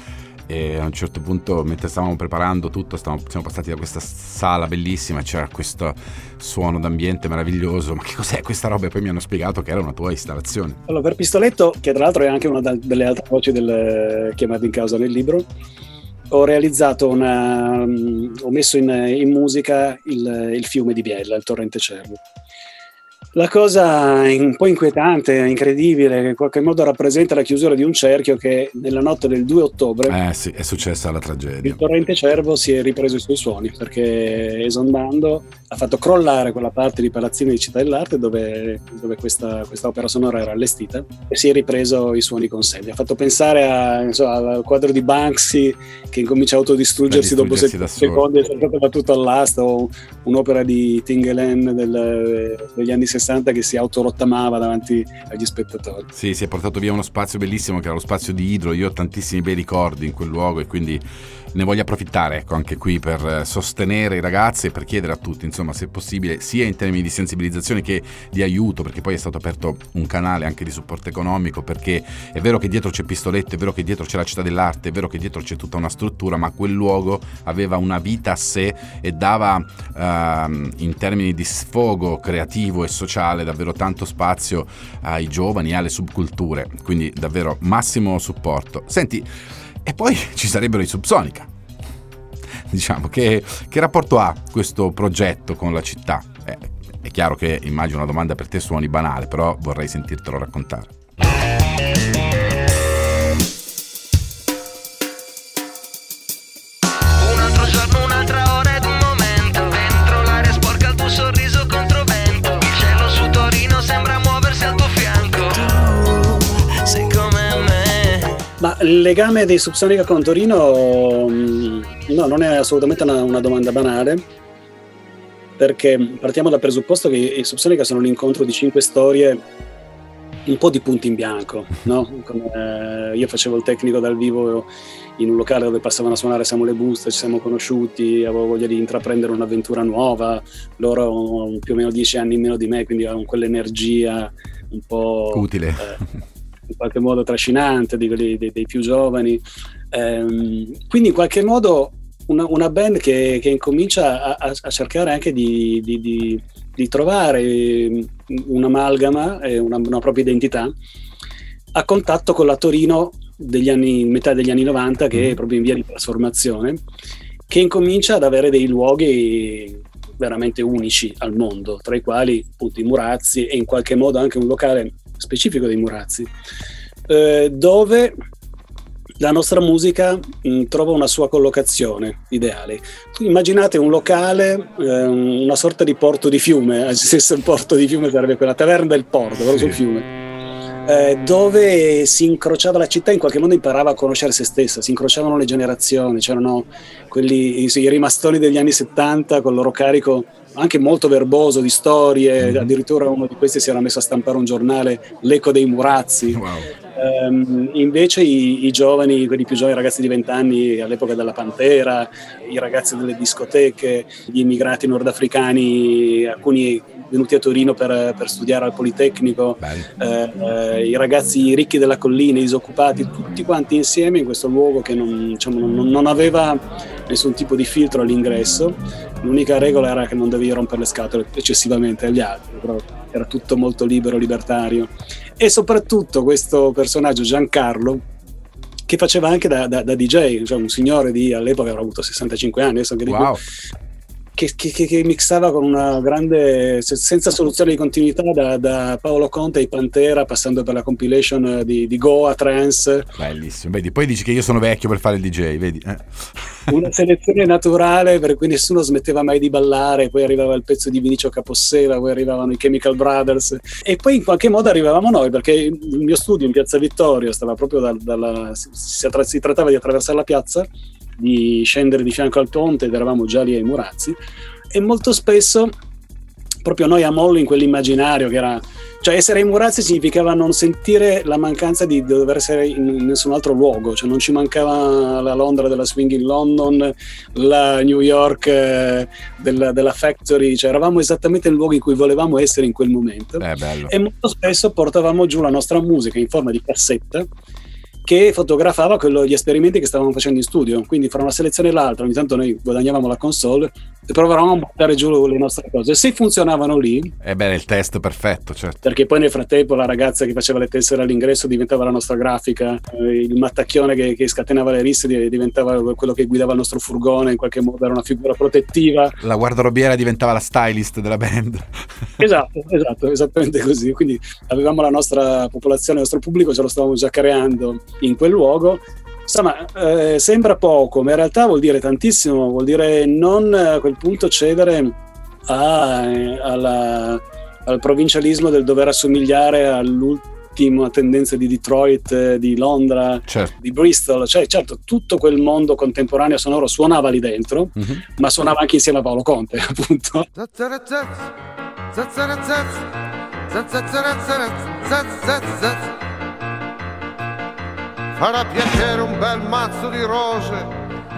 [SPEAKER 1] e a un certo punto mentre stavamo preparando tutto stavamo, siamo passati da questa sala bellissima c'era questo suono d'ambiente meraviglioso. Ma che cos'è questa roba? E poi mi hanno spiegato che era una tua installazione.
[SPEAKER 4] Allora per Pistoletto che tra l'altro è anche una delle altre voci del, chiamate in causa nel libro ho realizzato una ho messo in, in musica il, il fiume di Biella il torrente Cervo la cosa un po' inquietante, incredibile, che in qualche modo rappresenta la chiusura di un cerchio che nella notte del 2 ottobre
[SPEAKER 1] eh sì, è successa la tragedia.
[SPEAKER 4] Il torrente Cervo si è ripreso i suoi suoni perché esondando ha fatto crollare quella parte di palazzine di Città dell'Arte dove, dove questa, questa, opera sonora era allestita e si è ripreso i suoni con sé. Mi ha fatto pensare a, so, al quadro di Banksy che incomincia a autodistruggersi dopo 7 secondi e è stato battuto all'asta o un'opera di Tingelen del, degli anni 60 60 che si autorottamava davanti agli spettatori.
[SPEAKER 1] Sì, si è portato via uno spazio bellissimo che era lo spazio di Idro. Io ho tantissimi bei ricordi in quel luogo e quindi ne voglio approfittare ecco, anche qui per eh, sostenere i ragazzi e per chiedere a tutti, insomma, se possibile, sia in termini di sensibilizzazione che di aiuto, perché poi è stato aperto un canale anche di supporto economico, perché è vero che dietro c'è Pistoletto, è vero che dietro c'è la città dell'arte, è vero che dietro c'è tutta una struttura, ma quel luogo aveva una vita a sé e dava uh, in termini di sfogo creativo e sociale davvero tanto spazio ai giovani e alle subculture, quindi davvero massimo supporto. Senti, e poi [LAUGHS] ci sarebbero i Subsonica. Diciamo, che, che rapporto ha questo progetto con la città? Eh, è chiaro che immagino una domanda per te suoni banale, però vorrei sentirtelo raccontare.
[SPEAKER 4] Il legame dei Subsonica con Torino mm, no, non è assolutamente una, una, domanda banale, perché partiamo dal presupposto che i Subsonica sono l'incontro di cinque storie un po' di punti in bianco, no? Come, eh, io facevo il tecnico dal vivo in un locale dove passavano a suonare Samuele Busta, ci siamo conosciuti, avevo voglia di intraprendere un'avventura nuova, loro hanno più o meno dieci anni in meno di me, quindi avevano quell'energia un po'...
[SPEAKER 1] Utile. Eh,
[SPEAKER 4] in qualche modo trascinante di quelli dei, dei più giovani. Ehm, quindi in qualche modo una, una band che, che incomincia a, a, cercare anche di, di, di, di trovare eh, un'amalgama e una, una propria identità a contatto con la Torino degli anni, metà degli anni 90 che è
[SPEAKER 1] Mhm.
[SPEAKER 4] proprio in via di trasformazione, che incomincia ad avere dei luoghi veramente unici al mondo, tra i quali appunto i Murazzi e in qualche modo anche un locale specifico dei Murazzi, eh, dove la nostra musica mh, trova una sua collocazione ideale. Immaginate un locale, eh, una sorta di porto di fiume, [LAUGHS] se il porto di fiume sarebbe quella taverna del porto, però
[SPEAKER 1] Sì.
[SPEAKER 4] sul fiume eh, dove si incrociava la città, in qualche modo imparava a conoscere se stessa, si incrociavano le generazioni, c'erano quelli, i, i rimastoni degli anni 70 con il loro carico anche molto verboso di storie,
[SPEAKER 1] Mhm.
[SPEAKER 4] addirittura uno di questi si era messo a stampare un giornale, L'Eco dei Murazzi.
[SPEAKER 1] Wow.
[SPEAKER 4] Ehm, invece i, i giovani, quelli più giovani, i ragazzi di 20 anni all'epoca della Pantera, i ragazzi delle discoteche, gli immigrati nordafricani, alcuni venuti a Torino per, per studiare al Politecnico, eh, eh, i ragazzi ricchi della collina, i disoccupati, tutti quanti insieme in questo luogo che non, diciamo, non- non aveva nessun tipo di filtro all'ingresso. L'unica regola era che non dovevi rompere le scatole eccessivamente agli altri, però era tutto molto libero, libertario. E soprattutto questo personaggio Giancarlo, che faceva anche da, da- da DJ, cioè un signore di all'epoca avrà avuto 65 anni, adesso anche di
[SPEAKER 1] Wow.
[SPEAKER 4] Che- che- che mixava con una grande, se- senza soluzione di continuità, da, da Paolo Conte ai Pantera, passando per la compilation di, di Goa, Trance,
[SPEAKER 1] Bellissimo. Vedi, poi dici che io sono vecchio per fare il DJ, vedi? Eh.
[SPEAKER 4] una selezione naturale per cui nessuno smetteva mai di ballare, poi arrivava il pezzo di Vinicio Capossela, poi arrivavano i Chemical Brothers e poi in qualche modo arrivavamo noi perché il mio studio in Piazza Vittorio stava proprio dalla... Si, si si trattava di attraversare la piazza, di scendere di fianco al ponte ed eravamo già lì ai Murazzi e molto spesso proprio noi a mollo in quell'immaginario che era cioè essere ai Murazzi significava non sentire la mancanza di dover essere in nessun altro luogo, cioè non ci mancava la Londra della Swing in London, la New York eh, della, della Factory, cioè eravamo esattamente nel luogo in cui volevamo essere in quel momento
[SPEAKER 1] bello.
[SPEAKER 4] e molto spesso portavamo giù la nostra musica in forma di cassetta che fotografava quello- gli esperimenti che stavamo facendo in studio. Quindi, fra una selezione e l'altra, ogni tanto noi guadagnavamo la console e provavamo a buttare giù le nostre cose. Se funzionavano lì,
[SPEAKER 1] Eh beh, il test perfetto, certo.
[SPEAKER 4] perché poi nel frattempo la ragazza che faceva le tessere all'ingresso diventava la nostra grafica, eh, il mattacchione che, che scatenava le risse di- diventava quello che guidava il nostro furgone, in qualche modo era una figura protettiva.
[SPEAKER 1] La guardarobiera diventava la stylist della band. [LAUGHS]
[SPEAKER 4] Esatto, esatto, esattamente così. Quindi avevamo la nostra popolazione, il nostro pubblico, ce lo stavamo già creando in quel luogo. Insomma, eh, sembra poco, ma in realtà vuol dire tantissimo, vuol dire non a quel punto cedere a- eh, alla- al provincialismo del dover assomigliare all'ultima tendenza di Detroit, eh, di Londra,
[SPEAKER 1] certo.
[SPEAKER 4] di Bristol. Cioè, certo, tutto quel mondo contemporaneo sonoro suonava lì dentro,
[SPEAKER 1] Mhm.
[SPEAKER 4] ma suonava anche insieme a Paolo Conte, [LAUGHS] appunto.
[SPEAKER 6] Farà piacere un bel mazzo di rose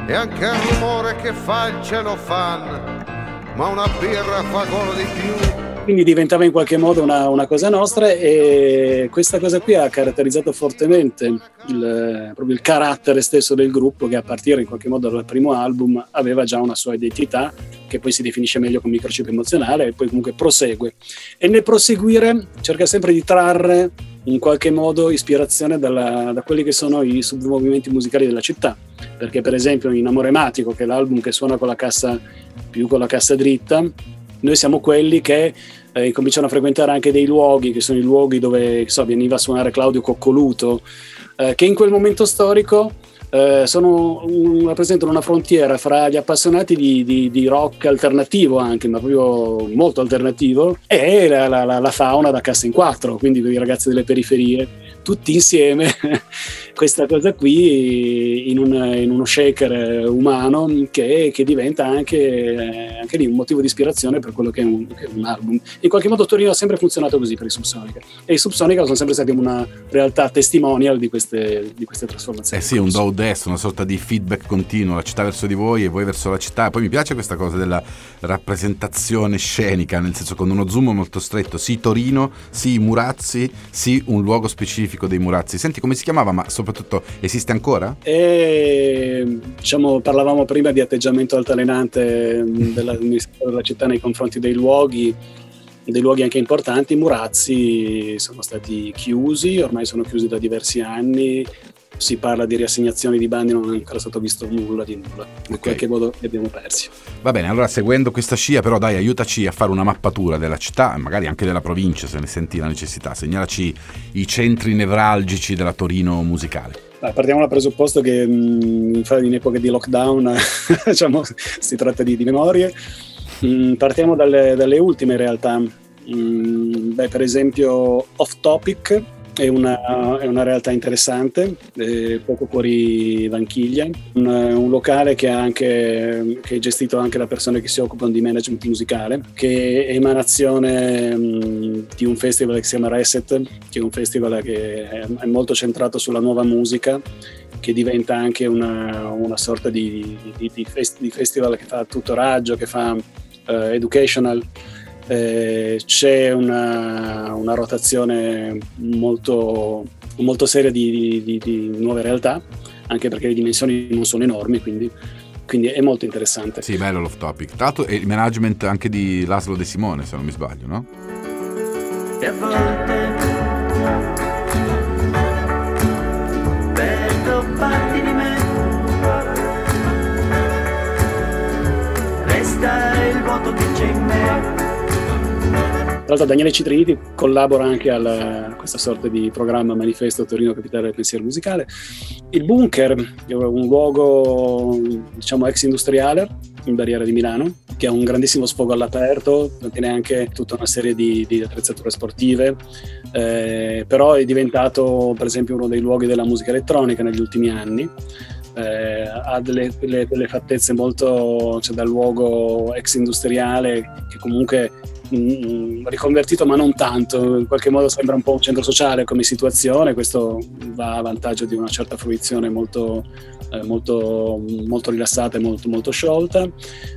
[SPEAKER 6] e anche il rumore che fa il celofan, ma una birra fa ancora di più.
[SPEAKER 4] quindi diventava in qualche modo una, una cosa nostra e questa cosa qui ha caratterizzato fortemente il, proprio il carattere stesso del gruppo che a partire in qualche modo dal primo album aveva già una sua identità che poi si definisce meglio come microchip emozionale e poi comunque prosegue e nel proseguire cerca sempre di trarre in qualche modo ispirazione dalla- da quelli che sono i submovimenti musicali della città. Perché per esempio in Amore Matico che è l'album che suona con la cassa più con la cassa dritta noi siamo quelli che eh, incominciano a frequentare anche dei luoghi che sono i luoghi dove so, veniva a suonare Claudio Coccoluto, eh, che in quel momento storico eh, sono un- rappresentano una frontiera fra gli appassionati di, di- di rock alternativo anche, ma proprio molto alternativo, e la, la- la- fauna da cassa in quattro, quindi i ragazzi delle periferie, tutti insieme, [LAUGHS] questa cosa qui in, un- in uno shaker umano che, che diventa anche, anche lì un motivo di ispirazione per quello che è, un, che è un album. In qualche modo Torino ha sempre funzionato così per i Subsonica e i Subsonica sono sempre stati una realtà testimonial di queste, di queste trasformazioni.
[SPEAKER 1] Eh sì, un do des, una sorta di feedback continuo, la città verso di voi e voi verso la città. Poi mi piace questa cosa della rappresentazione scenica, nel senso con uno zoom molto stretto, sì Torino, sì i Murazzi, sì un luogo specifico dei Murazzi. Senti come si chiamava, ma soprattutto esiste ancora?
[SPEAKER 4] E diciamo, parlavamo prima di atteggiamento altalenante mh, della, [LAUGHS] della città nei confronti dei luoghi. dei luoghi anche importanti, i Murazzi sono stati chiusi, ormai sono chiusi da diversi anni, si parla di riassegnazioni di bandi, non è ancora stato visto nulla di nulla. In
[SPEAKER 1] Ok.
[SPEAKER 4] qualche modo li abbiamo persi.
[SPEAKER 1] Va bene, allora seguendo questa scia, però dai, aiutaci a fare una mappatura della città e magari anche della provincia se ne senti la necessità. Segnalaci i centri nevralgici della Torino musicale.
[SPEAKER 4] Dai, partiamo dal presupposto che mh, in, epoca di lockdown [LAUGHS] diciamo, si tratta di, di memorie. Mm, partiamo dalle, dalle ultime in realtà. Mm, beh, per esempio, Off Topic è una, è una realtà interessante, eh, poco fuori Vanchiglia, un, un locale che, anche, che è gestito anche da persone che si occupano di management musicale, che è emanazione mm, di un festival che si chiama Reset, che è un festival che è, molto centrato sulla nuova musica, che diventa anche una, una sorta di, di- di fest- di festival che fa tutoraggio, che fa eh, educational. Eh, c'è una, una rotazione molto, molto seria di, di- di nuove realtà, anche perché le dimensioni non sono enormi, quindi, quindi è molto interessante.
[SPEAKER 1] Sì, bello l'off topic. Tra l'altro è il management anche di Laszlo De Simone, se non mi sbaglio, no?
[SPEAKER 7] E a volte perdo parti di me. Resta
[SPEAKER 4] Tra l'altro Daniele Citriti collabora anche a questa sorta di programma Manifesto Torino Capitale del Pensiero Musicale. Il Bunker un luogo diciamo ex industriale in barriera di Milano che ha un grandissimo sfogo all'aperto, contiene anche tutta una serie di, di attrezzature sportive, eh, però è diventato per esempio uno dei luoghi della musica elettronica negli ultimi anni. Eh, ha delle, delle- delle fattezze molto, cioè dal luogo ex industriale che comunque mh, riconvertito ma non tanto, in qualche modo sembra un po' un centro sociale come situazione, questo va a vantaggio di una certa fruizione molto, eh, molto, molto rilassata e molto, molto sciolta,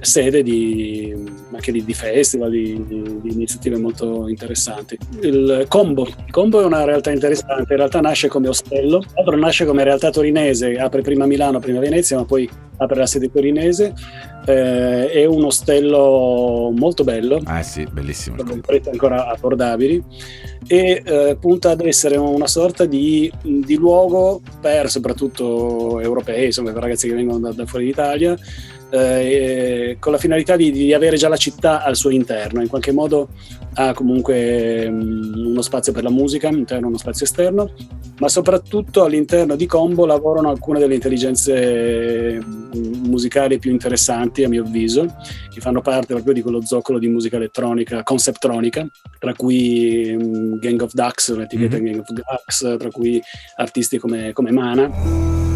[SPEAKER 4] sede di, anche di, di festival, di, di- di iniziative molto interessanti. Il Combo, il Combo è una realtà interessante, in realtà nasce come ostello, nasce come realtà torinese, apre prima Milano, prima Venezia, ma poi apre la sede torinese, eh, è un ostello molto bello,
[SPEAKER 1] Eh sì, bellissimo.
[SPEAKER 4] con prezzi ancora abbordabili. E eh, punta ad essere una sorta di, di luogo per soprattutto europei, insomma per ragazzi che vengono da, da fuori d'Italia, eh, con la finalità di, di avere già la città al suo interno, in qualche modo ha comunque mm, uno spazio per la musica, interno uno spazio esterno, ma soprattutto all'interno di Combo lavorano alcune delle intelligenze mm, musicali più interessanti a mio avviso, che fanno parte proprio di quello zoccolo di musica elettronica, conceptronica, tra cui mm, Gang of Ducks, un'etichetta
[SPEAKER 1] Mhm.
[SPEAKER 4] Gang of Ducks, tra cui artisti come, come Mana.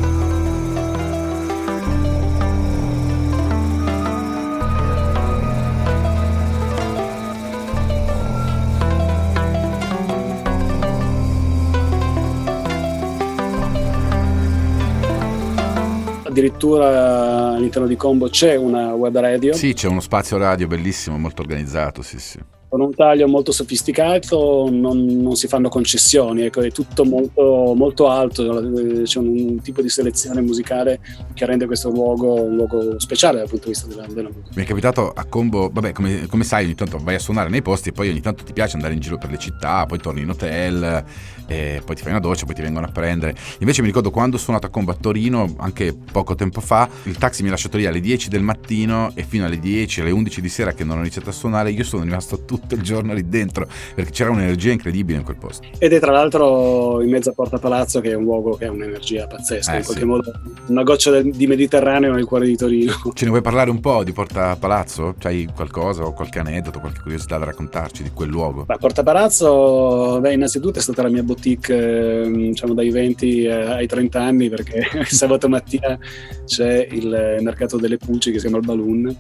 [SPEAKER 4] Addirittura all'interno di Combo c'è una web radio
[SPEAKER 1] Sì, c'è uno spazio radio bellissimo, molto organizzato, sì sì.
[SPEAKER 4] Con un taglio molto sofisticato, non, non si fanno concessioni, ecco, è tutto molto, molto alto, eh, c'è un, un tipo di selezione musicale che rende questo luogo un luogo speciale dal punto di vista della, musica.
[SPEAKER 1] Mi è capitato a combo, vabbè, come, come sai, ogni tanto vai a suonare nei posti e poi ogni tanto ti piace andare in giro per le città, poi torni in hotel, e poi ti fai una doccia, poi ti vengono a prendere. Invece mi ricordo quando ho suonato a combo a Torino, anche poco tempo fa, il taxi mi ha lasciato lì alle 10 del mattino e fino alle 10, alle 11 di sera che non ho iniziato a suonare, io sono rimasto tutto il giorno lì dentro, perché c'era un'energia incredibile in quel posto.
[SPEAKER 4] Ed è tra l'altro in mezzo a Porta Palazzo che è un luogo che ha un'energia pazzesca,
[SPEAKER 1] Eh,
[SPEAKER 4] in qualche
[SPEAKER 1] sì.
[SPEAKER 4] modo una goccia del- di Mediterraneo nel cuore di Torino.
[SPEAKER 1] Ce ne vuoi parlare un po' di Porta Palazzo? C'hai qualcosa o qualche aneddoto, qualche curiosità da raccontarci di quel luogo?
[SPEAKER 4] Ma Porta Palazzo, beh, innanzitutto è stata la mia boutique ehm, diciamo dai 20 ai 30 anni perché [LAUGHS] sabato mattina c'è il mercato delle pulci che si chiama il Balloon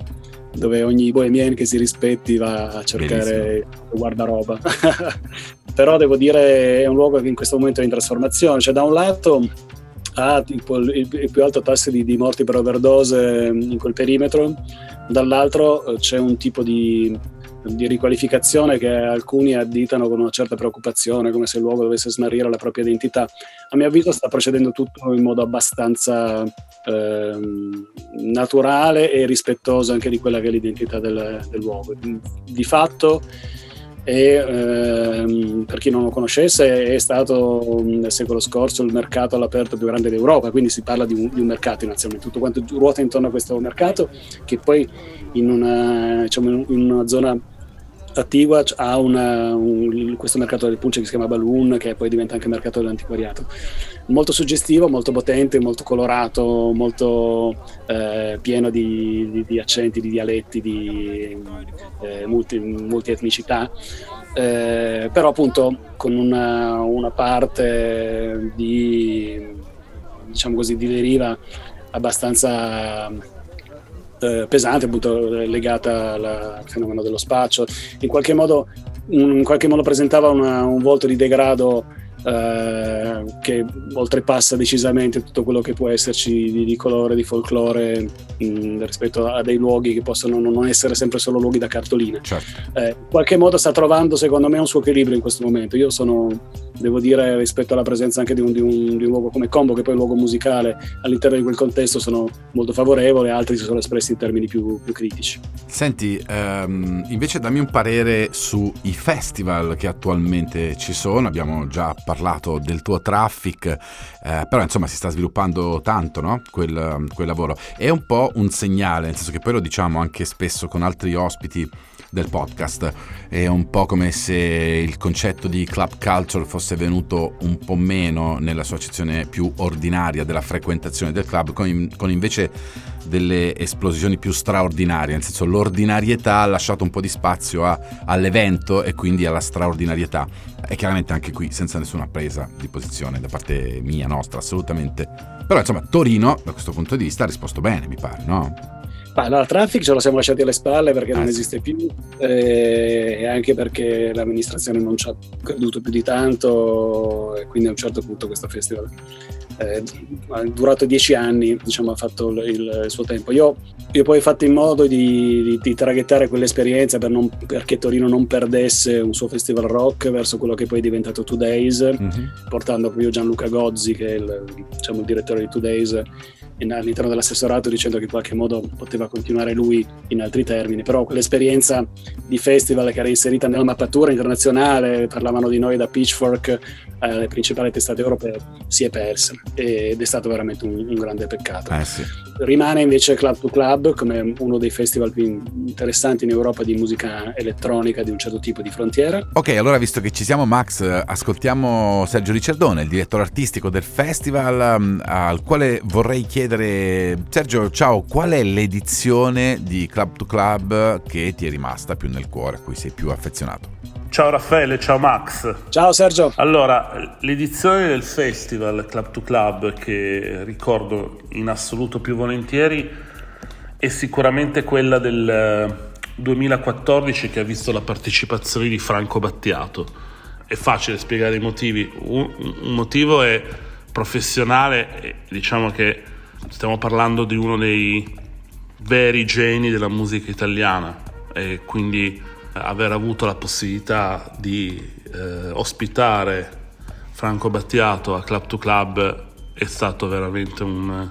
[SPEAKER 4] dove ogni bohemien che si rispetti va a cercare guardaroba. [LAUGHS] Però devo dire è un luogo che in questo momento è in trasformazione, cioè da un lato ha tipo il, il- il più alto tasso di, di morti per overdose in quel perimetro, dall'altro eh, c'è un tipo di, di riqualificazione che alcuni additano con una certa preoccupazione, come se il luogo dovesse smarrire la propria identità. A mio avviso sta procedendo tutto in modo abbastanza ehm, naturale e rispettoso anche di quella che è l'identità del, del luogo. Di fatto e ehm, per chi non lo conoscesse è stato nel secolo scorso il mercato all'aperto più grande d'Europa, quindi si parla di un, di un mercato inizialmente, tutto quanto ruota intorno a questo mercato che poi in una, diciamo, in una zona attigua ha una, un, questo mercato del punce che si chiama Balloon che poi diventa anche mercato dell'antiquariato. Molto suggestivo, molto potente, molto colorato molto eh, pieno di, di, di, accenti, di dialetti di eh, multi, multietnicità. Eh, però appunto con una, una parte di diciamo così di deriva abbastanza eh, pesante, appunto legata al fenomeno dello spaccio. In qualche modo, in qualche modo presentava una, un volto di degrado eh, che oltrepassa decisamente tutto quello che può esserci di, di colore, di folklore mh, mm, rispetto a dei luoghi che possono non essere sempre solo luoghi da cartoline. Certo. Eh, in qualche modo sta trovando secondo me un suo equilibrio in questo momento. Io sono, devo dire, rispetto alla presenza anche di un, di un, di un luogo come Combo, che poi è un luogo musicale, all'interno di quel contesto sono molto favorevole, altri si sono espressi in termini più, più critici.
[SPEAKER 1] Senti, ehm, invece dammi un parere sui festival che attualmente ci sono, abbiamo già parlato parlato del tuo traffic, eh, però insomma si sta sviluppando tanto no? quel, quel lavoro. È un po' un segnale, nel senso che poi lo diciamo anche spesso con altri ospiti del podcast. È un po' come se il concetto di club culture fosse venuto un po' meno nella sua accezione più ordinaria della frequentazione del club, con, con invece delle esplosioni più straordinarie, nel senso l'ordinarietà ha lasciato un po' di spazio a, all'evento e quindi alla straordinarietà. E chiaramente anche qui senza nessuna presa di posizione da parte mia, nostra, assolutamente. Però insomma Torino da questo punto di vista ha risposto bene, mi pare, no?
[SPEAKER 4] Allora, traffic ce lo siamo lasciati alle spalle perché non esiste più eh, e anche perché l'amministrazione non ci ha creduto più di tanto e quindi a un certo punto questo festival eh, durato dieci anni, diciamo, ha fatto il, il suo tempo. Io, io, poi ho fatto in modo di, di, di traghettare quell'esperienza per non, perché Torino non perdesse un suo festival rock verso quello che poi è diventato Two Days, mm-hmm. portando proprio Gianluca Gozzi, che è il, diciamo, il direttore di Two Days, all'interno dell'assessorato dicendo che in qualche modo poteva continuare lui in altri termini, però quell'esperienza di festival che era inserita nella mappatura internazionale, parlavano di noi da Pitchfork, eh, le principali testate europee, si è persa ed è stato veramente un, un grande peccato.
[SPEAKER 1] Eh sì.
[SPEAKER 4] Rimane invece Club to Club come uno dei festival più interessanti in Europa di musica elettronica di un certo tipo di frontiera.
[SPEAKER 1] Ok, allora visto che ci siamo Max, ascoltiamo Sergio Ricciardone, il direttore artistico del festival, um, al quale vorrei chiedere, Sergio, ciao, qual è l'edizione di Club to Club che ti è rimasta più nel cuore, a cui sei più affezionato?
[SPEAKER 8] Ciao Raffaele, ciao Max.
[SPEAKER 4] Ciao Sergio.
[SPEAKER 8] Allora, l'edizione del festival Club to Club che ricordo in assoluto più volentieri è sicuramente quella del 2014 eh, che ha visto la partecipazione di Franco Battiato. È facile spiegare i motivi. Un, un motivo è professionale, diciamo che stiamo parlando di uno dei veri geni della musica italiana e quindi aver avuto la possibilità di eh, ospitare Franco Battiato a Club to Club è stato veramente un,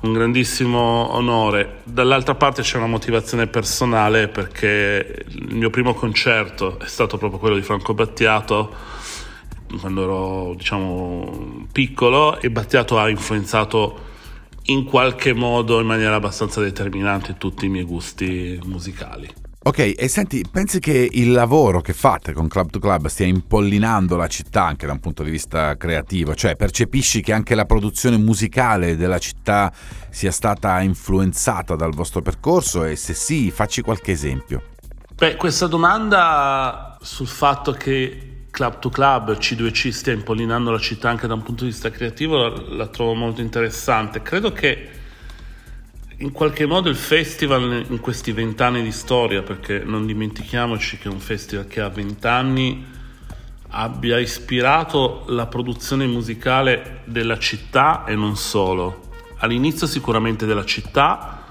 [SPEAKER 8] un grandissimo onore. Dall'altra parte c'è una motivazione personale perché il mio primo concerto è stato proprio quello di Franco Battiato quando ero diciamo piccolo e Battiato ha influenzato in qualche modo in maniera abbastanza determinante tutti i miei gusti musicali.
[SPEAKER 1] Ok, e senti, pensi che il lavoro che fate con Club to Club stia impollinando la città anche da un punto di vista creativo? Cioè, percepisci che anche la produzione musicale della città sia stata influenzata dal vostro percorso? E se sì, facci qualche esempio.
[SPEAKER 8] Beh, questa domanda sul fatto che Club to Club, C2C, stia impollinando la città anche da un punto di vista creativo la, la trovo molto interessante. Credo che in qualche modo il festival in questi vent'anni di storia, perché non dimentichiamoci che è un festival che ha vent'anni, abbia ispirato la produzione musicale della città e non solo. All'inizio sicuramente della città,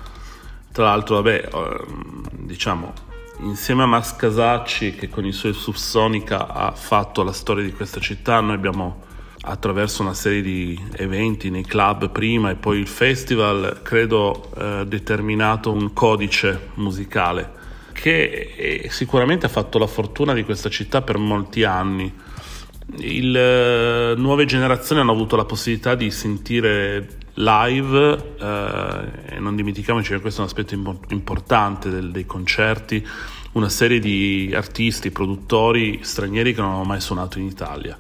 [SPEAKER 8] tra l'altro vabbè, ehm, diciamo, insieme a Max Casacci che con i suoi Subsonica ha fatto la storia di questa città, noi abbiamo attraverso una serie di eventi nei club prima e poi il festival, credo eh, determinato un codice musicale che eh, sicuramente ha fatto la fortuna di questa città per molti anni. Le nuove generazioni hanno avuto la possibilità di sentire live eh, e non dimentichiamoci che questo è un aspetto importante del, dei concerti, una serie di artisti, produttori stranieri che non hanno mai suonato in Italia.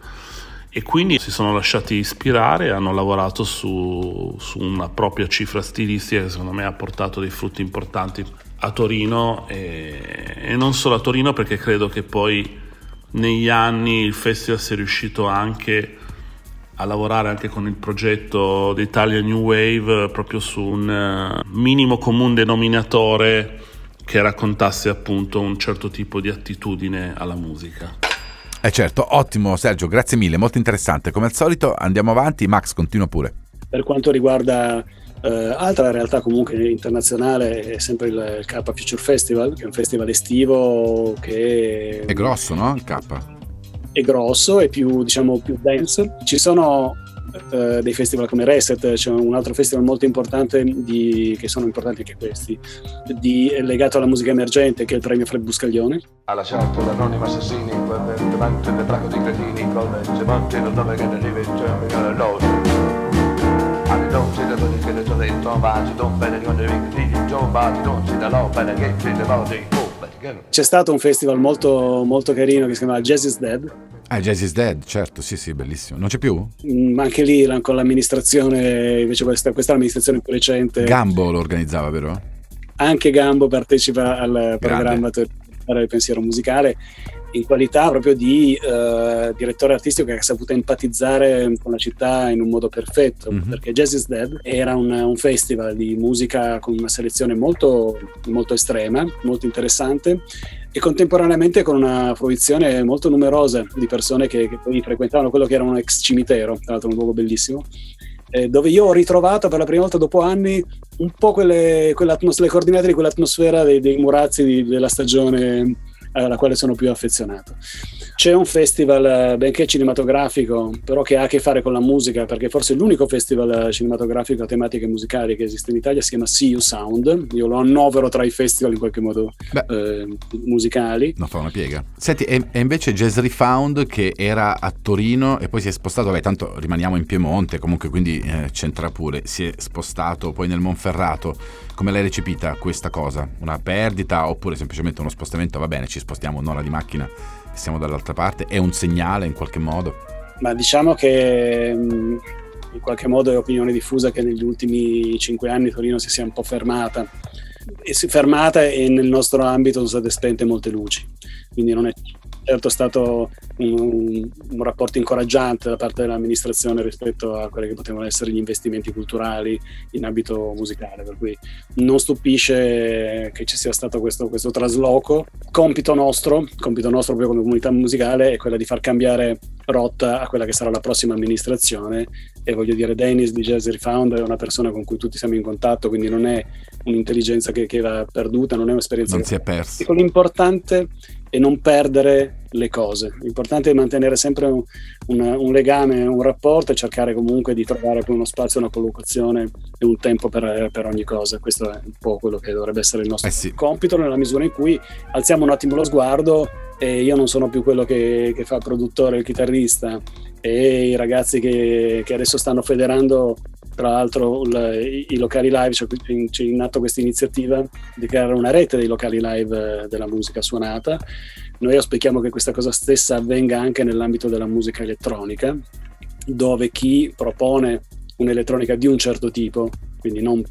[SPEAKER 8] E quindi si sono lasciati ispirare e hanno lavorato su, su, una propria cifra stilistica che secondo me ha portato dei frutti importanti a Torino e, e non solo a Torino perché credo che poi negli anni il festival sia riuscito anche a lavorare anche con il progetto d'Italia New Wave proprio su un eh, minimo comune denominatore che raccontasse appunto un certo tipo di attitudine alla musica.
[SPEAKER 1] Eh certo, ottimo Sergio, grazie mille, molto interessante. Come al solito andiamo avanti, Max continua pure.
[SPEAKER 4] Per quanto riguarda eh, altra realtà comunque internazionale è sempre il, il K Future Festival, che è un festival estivo che...
[SPEAKER 1] È grosso, no? Il K?
[SPEAKER 4] È grosso, è più, diciamo, più dense. Ci sono eh, dei festival come Reset, c'è un altro festival molto importante di, che sono importanti anche questi, di, legato alla musica emergente che è il premio Fred Buscaglione.
[SPEAKER 9] Ha lasciato l'anonimo assassini davanti alle placche di cretini con le gemonti del nome che ne diventa l'oso. Alle donne da tutti che le sono dentro, va, ci don bene con i cretini, giovani, non si da lo bene che ci le modi.
[SPEAKER 4] C'è stato un festival molto, molto carino che si chiama Jazz is Dead
[SPEAKER 1] Ah, Jazz is Dead, certo, sì, sì, bellissimo. Non c'è più?
[SPEAKER 4] Mm, ma anche lì con l'amministrazione, invece questa, questa è l'amministrazione più recente.
[SPEAKER 1] Gambo lo organizzava, vero?
[SPEAKER 4] Anche Gambo partecipa al programma del pensiero musicale in qualità proprio di uh, direttore artistico che ha saputo empatizzare con la città in un modo perfetto, mm-hmm. perché Jazz is Dead era un, un, festival di musica con una selezione molto, molto estrema, molto interessante e contemporaneamente con una fruizione molto numerosa di persone che, che poi frequentavano quello che era un ex cimitero, tra l'altro un luogo bellissimo. Eh, dove io ho ritrovato per la prima volta dopo anni un po' quelle, le coordinate di quell'atmosfera dei, dei murazzi di, della stagione alla quale sono più affezionato. C'è un festival, eh, benché cinematografico, però che ha a che fare con la musica, perché forse è l'unico festival cinematografico a tematiche musicali che esiste in Italia, si chiama See You Sound. Io lo annovero tra i festival in qualche modo eh, musicali.
[SPEAKER 1] Non fa una piega. Senti, e, e, invece Jazz Refound che era a Torino e poi si è spostato, beh, tanto rimaniamo in Piemonte, comunque quindi eh, c'entra pure, si è spostato poi nel Monferrato. Come l'hai recepita questa cosa? Una perdita oppure semplicemente uno spostamento? Va bene, ci spostiamo un'ora di macchina siamo dall'altra parte? È un segnale in qualche modo?
[SPEAKER 4] Ma diciamo che mm, in qualche modo è opinione diffusa che negli ultimi cinque anni Torino si sia un po' fermata. E si fermata e nel nostro ambito sono state spente molte luci. Quindi non è certo stato un, un, rapporto incoraggiante da parte dell'amministrazione rispetto a quelli che potevano essere gli investimenti culturali in ambito musicale, per cui non stupisce che ci sia stato questo, questo trasloco. Compito nostro, compito nostro proprio come comunità musicale, è quello di far cambiare rotta a quella che sarà la prossima amministrazione e voglio dire Dennis di Jazz Refound è una persona con cui tutti siamo in contatto, quindi non è un'intelligenza che, che va perduta, non è un'esperienza
[SPEAKER 1] non
[SPEAKER 4] che
[SPEAKER 1] si è persa.
[SPEAKER 4] L'importante è non perdere le cose. L'importante è mantenere sempre un, un, un, legame, un rapporto e cercare comunque di trovare poi uno spazio, una collocazione e un tempo per, per ogni cosa. Questo è un po' quello che dovrebbe essere il nostro
[SPEAKER 1] eh sì.
[SPEAKER 4] compito nella misura in cui alziamo un attimo lo sguardo e io non sono più quello che, che fa il produttore, il chitarrista e i ragazzi che, che adesso stanno federando tra l'altro il, i locali live, c'è, c'è in atto questa iniziativa di creare una rete dei locali live eh, della musica suonata. Noi auspichiamo che questa cosa stessa avvenga anche nell'ambito della musica elettronica, dove chi propone un'elettronica di un certo tipo quindi non,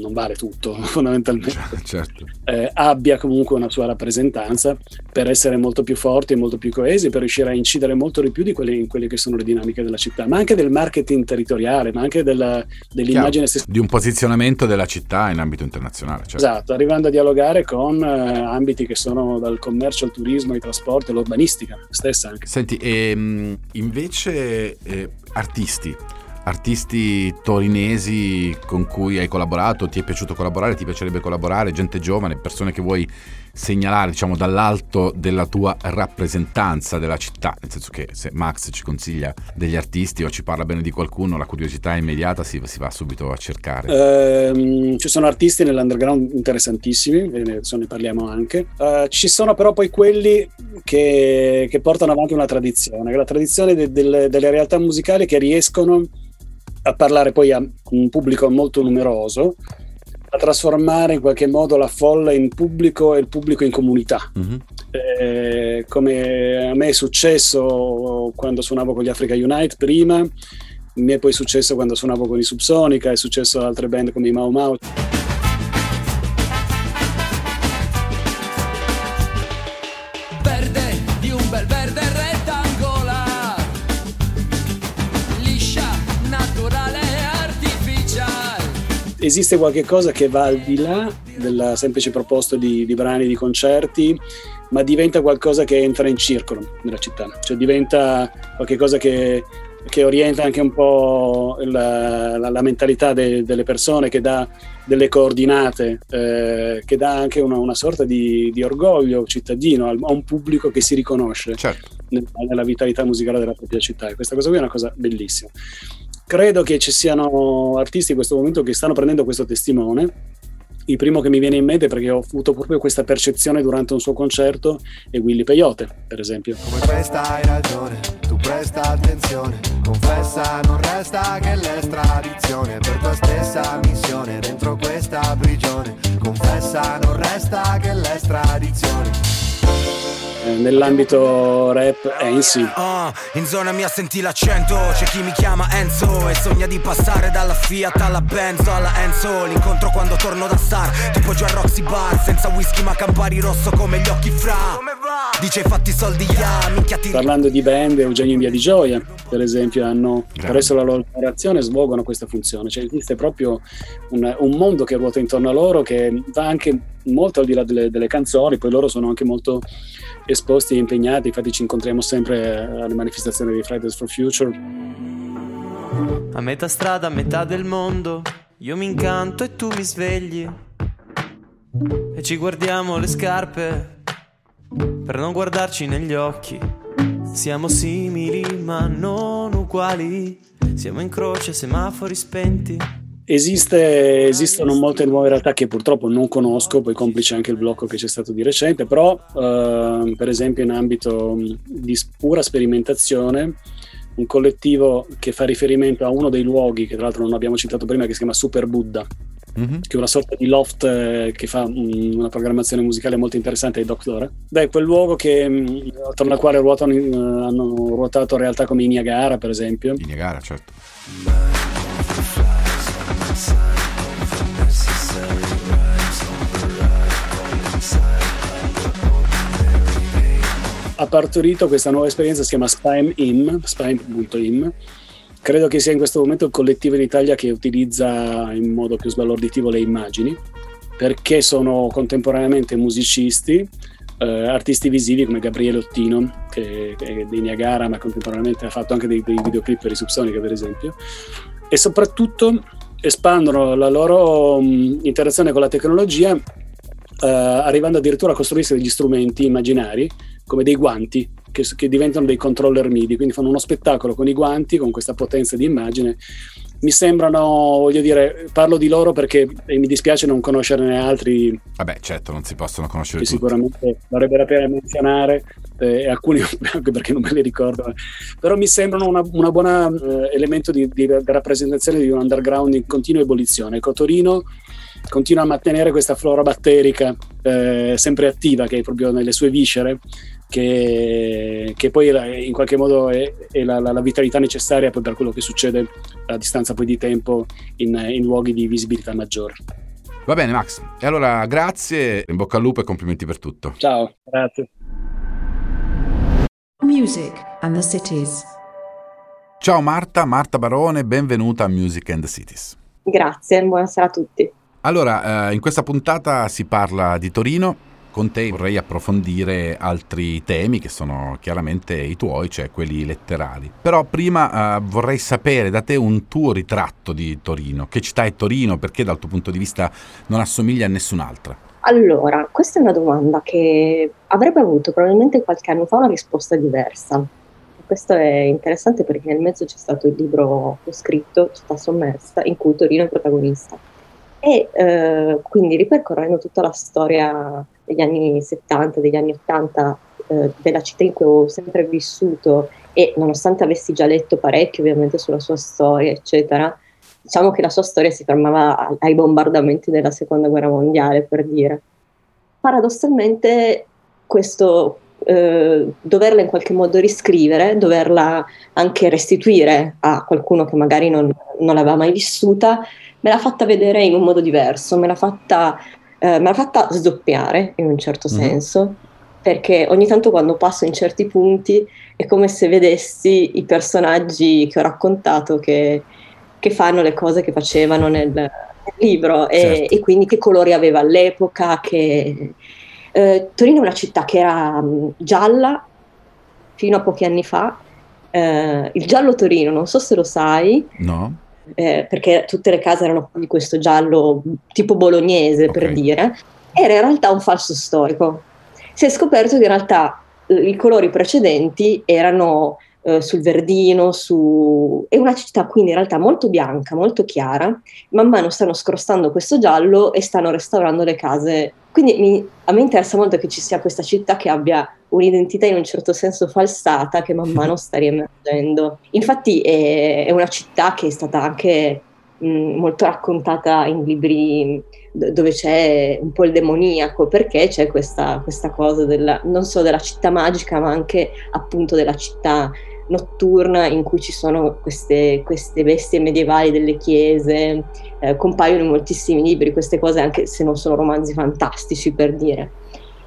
[SPEAKER 4] non, vale tutto [LAUGHS] fondamentalmente,
[SPEAKER 1] certo.
[SPEAKER 4] eh, abbia comunque una sua rappresentanza per essere molto più forti e molto più coesi, per riuscire a incidere molto di più di quelle, in quelle che sono le dinamiche della città, ma anche del marketing territoriale, ma anche della, dell'immagine stessa.
[SPEAKER 1] Di un posizionamento della città in ambito internazionale. Certo.
[SPEAKER 4] Esatto, arrivando a dialogare con eh, ambiti che sono dal commercio al turismo, ai trasporti, all'urbanistica stessa anche.
[SPEAKER 1] Senti, ehm, invece eh, artisti, artisti torinesi con cui hai collaborato, ti è piaciuto collaborare, ti piacerebbe collaborare, gente giovane, persone che vuoi segnalare, diciamo, dall'alto della tua rappresentanza della città, nel senso che se Max ci consiglia degli artisti o ci parla bene di qualcuno, la curiosità immediata si, si va subito a cercare.
[SPEAKER 4] Ehm, ci sono artisti nell'underground interessantissimi, ne, adesso ne parliamo anche. Eh, ci sono però poi quelli che, che portano avanti una tradizione, è la tradizione de- del- delle realtà musicali che riescono a parlare poi a un pubblico molto numeroso, a trasformare in qualche modo la folla in pubblico e il pubblico in comunità.
[SPEAKER 1] Mhm.
[SPEAKER 4] Eh, come a me è successo quando suonavo con gli Africa Unite prima, mi è poi successo quando suonavo con i Subsonica, è successo ad altre band come i Mau Mau. Esiste qualche cosa che va al di là della semplice proposta di, di brani di concerti, ma diventa qualcosa che entra in circolo nella città, cioè diventa qualcosa che, che orienta anche un po' la, la- la mentalità de- delle persone, che dà delle coordinate, eh, che dà anche una, una sorta di, di orgoglio cittadino a un pubblico che si riconosce
[SPEAKER 1] Certo.
[SPEAKER 4] nel- nella vitalità musicale della propria città e questa cosa qui è una cosa bellissima. Credo che ci siano artisti in questo momento che stanno prendendo questo testimone. Il primo che mi viene in mente perché ho avuto proprio questa percezione durante un suo concerto è Willy Peyote, per esempio.
[SPEAKER 10] Come questa hai ragione, tu presta attenzione, confessa non resta che l'estradizione per tua stessa missione dentro questa prigione, confessa non resta che l'estradizione.
[SPEAKER 4] Nell'ambito rap è in sì.
[SPEAKER 11] Ah, in zona mia senti l'accento. C'è chi mi chiama Enzo E sogna di passare dalla Fiat alla Benzo alla Enzo. L'incontro quando torno da Star Tipo già Roxy Bar. Senza whisky ma Campari rosso come gli occhi fra. Dice fatti soldi ya Minchia ti
[SPEAKER 4] Parlando di band, Eugenio in Via di Gioia, per esempio, hanno attraverso la loro narrazione svolgono questa funzione. Cioè esiste proprio un, un mondo che ruota intorno a loro che va anche molto al di là delle, delle canzoni, poi loro sono anche molto esposti e impegnati, infatti ci incontriamo sempre alle manifestazioni di Fridays for Future.
[SPEAKER 12] A metà strada, a metà del mondo, io mi incanto e tu mi svegli. E ci guardiamo le scarpe per non guardarci negli occhi. Siamo simili ma non uguali. Siamo in croce, semafori spenti.
[SPEAKER 4] Esiste- esistono molte nuove realtà che purtroppo non conosco, poi complice anche il blocco che c'è stato di recente, però ehm, per esempio in ambito di pura sperimentazione, un collettivo che fa riferimento a uno dei luoghi, che tra l'altro non abbiamo citato prima, che si chiama Super Buddha,
[SPEAKER 1] Mhm.
[SPEAKER 4] che è una sorta di loft eh, che fa una programmazione musicale molto interessante ai Doctor. Beh, quel luogo che, attorno al quale ruotano, eh, hanno ruotato realtà come i Niagara, per esempio.
[SPEAKER 1] I Niagara, certo.
[SPEAKER 4] Ha partorito questa nuova esperienza, si chiama Spime.im, spime.im. Credo che sia in questo momento il collettivo in Italia che utilizza in modo più sbalorditivo le immagini, perché sono contemporaneamente musicisti, eh, artisti visivi come Gabriele Ottino, che, è dei Niagara, ma contemporaneamente ha fatto anche dei, dei videoclip per i Subsonica, per esempio, e soprattutto espandono la loro mh, interazione con la tecnologia, eh, arrivando addirittura a costruirsi degli strumenti immaginari come dei guanti che, che diventano dei controller MIDI, quindi fanno uno spettacolo con i guanti, con questa potenza di immagine. Mi sembrano, voglio dire, parlo di loro perché mi dispiace non conoscerne altri
[SPEAKER 1] Vabbè, certo, non si possono conoscere tutti.
[SPEAKER 4] sicuramente varrebbe la pena menzionare, eh, e alcuni [LAUGHS] anche perché non me li ricordo, però mi sembrano una, una buona eh, elemento di, di rappresentazione di un underground in continua ebollizione. Ecco, Torino continua a mantenere questa flora batterica eh, sempre attiva, che è proprio nelle sue viscere, che, che poi in qualche modo è, è la, la- la vitalità necessaria poi per quello che succede a distanza poi di tempo in, in luoghi di visibilità maggiore.
[SPEAKER 1] Va bene, Max. E allora, grazie, in bocca al lupo e complimenti per tutto.
[SPEAKER 4] Ciao, grazie.
[SPEAKER 2] Music and the cities.
[SPEAKER 1] Ciao Marta, Marta Barone, benvenuta a Music and the Cities.
[SPEAKER 13] Grazie, buonasera a tutti.
[SPEAKER 1] Allora, eh, in questa puntata si parla di Torino. Con te vorrei approfondire altri temi che sono chiaramente i tuoi, cioè quelli letterari. Però prima eh, vorrei sapere da te un tuo ritratto di Torino. Che città è Torino? Perché dal tuo punto di vista non assomiglia a nessun'altra?
[SPEAKER 13] Allora, questa è una domanda che avrebbe avuto probabilmente qualche anno fa una risposta diversa. Questo è interessante perché nel mezzo c'è stato il libro che ho scritto, Città sommersa, in cui Torino è protagonista. E eh, quindi ripercorrendo tutta la storia degli anni 70, degli anni 80, eh, della città in cui ho sempre vissuto e nonostante avessi già letto parecchio ovviamente sulla sua storia, eccetera, diciamo che la sua storia si fermava ai bombardamenti della seconda guerra mondiale, per dire. Paradossalmente questo eh, doverla in qualche modo riscrivere, doverla anche restituire a qualcuno che magari non, non l'aveva mai vissuta, me l'ha fatta vedere in un modo diverso, me l'ha fatta, eh, me l'ha fatta sdoppiare in un certo mm-hmm. senso, perché ogni tanto quando passo in certi punti è come se vedessi i personaggi che ho raccontato che, che fanno le cose che facevano nel, nel libro e, certo. e, quindi che colori aveva all'epoca, che, eh, Torino è una città che era mh, gialla fino a pochi anni fa. Eh, il giallo Torino, non so se lo sai.
[SPEAKER 1] No.
[SPEAKER 13] Eh, perché tutte le case erano di questo giallo tipo bolognese, okay. per dire, era in realtà un falso storico. Si è scoperto che in realtà eh, i colori precedenti erano eh, sul Verdino, su... è una città quindi in realtà molto bianca, molto chiara, man mano stanno scrostando questo giallo e stanno restaurando le case. Quindi mi... a me interessa molto che ci sia questa città che abbia un'identità in un certo senso falsata che man mano sta riemergendo. Infatti è, è una città che è stata anche mh, molto raccontata in libri dove c'è un po' il demoniaco, perché c'è questa, questa cosa della, non solo della città magica, ma anche appunto della città notturna in cui ci sono queste, queste bestie medievali delle chiese, eh, compaiono in moltissimi libri queste cose anche se non sono romanzi fantastici per dire.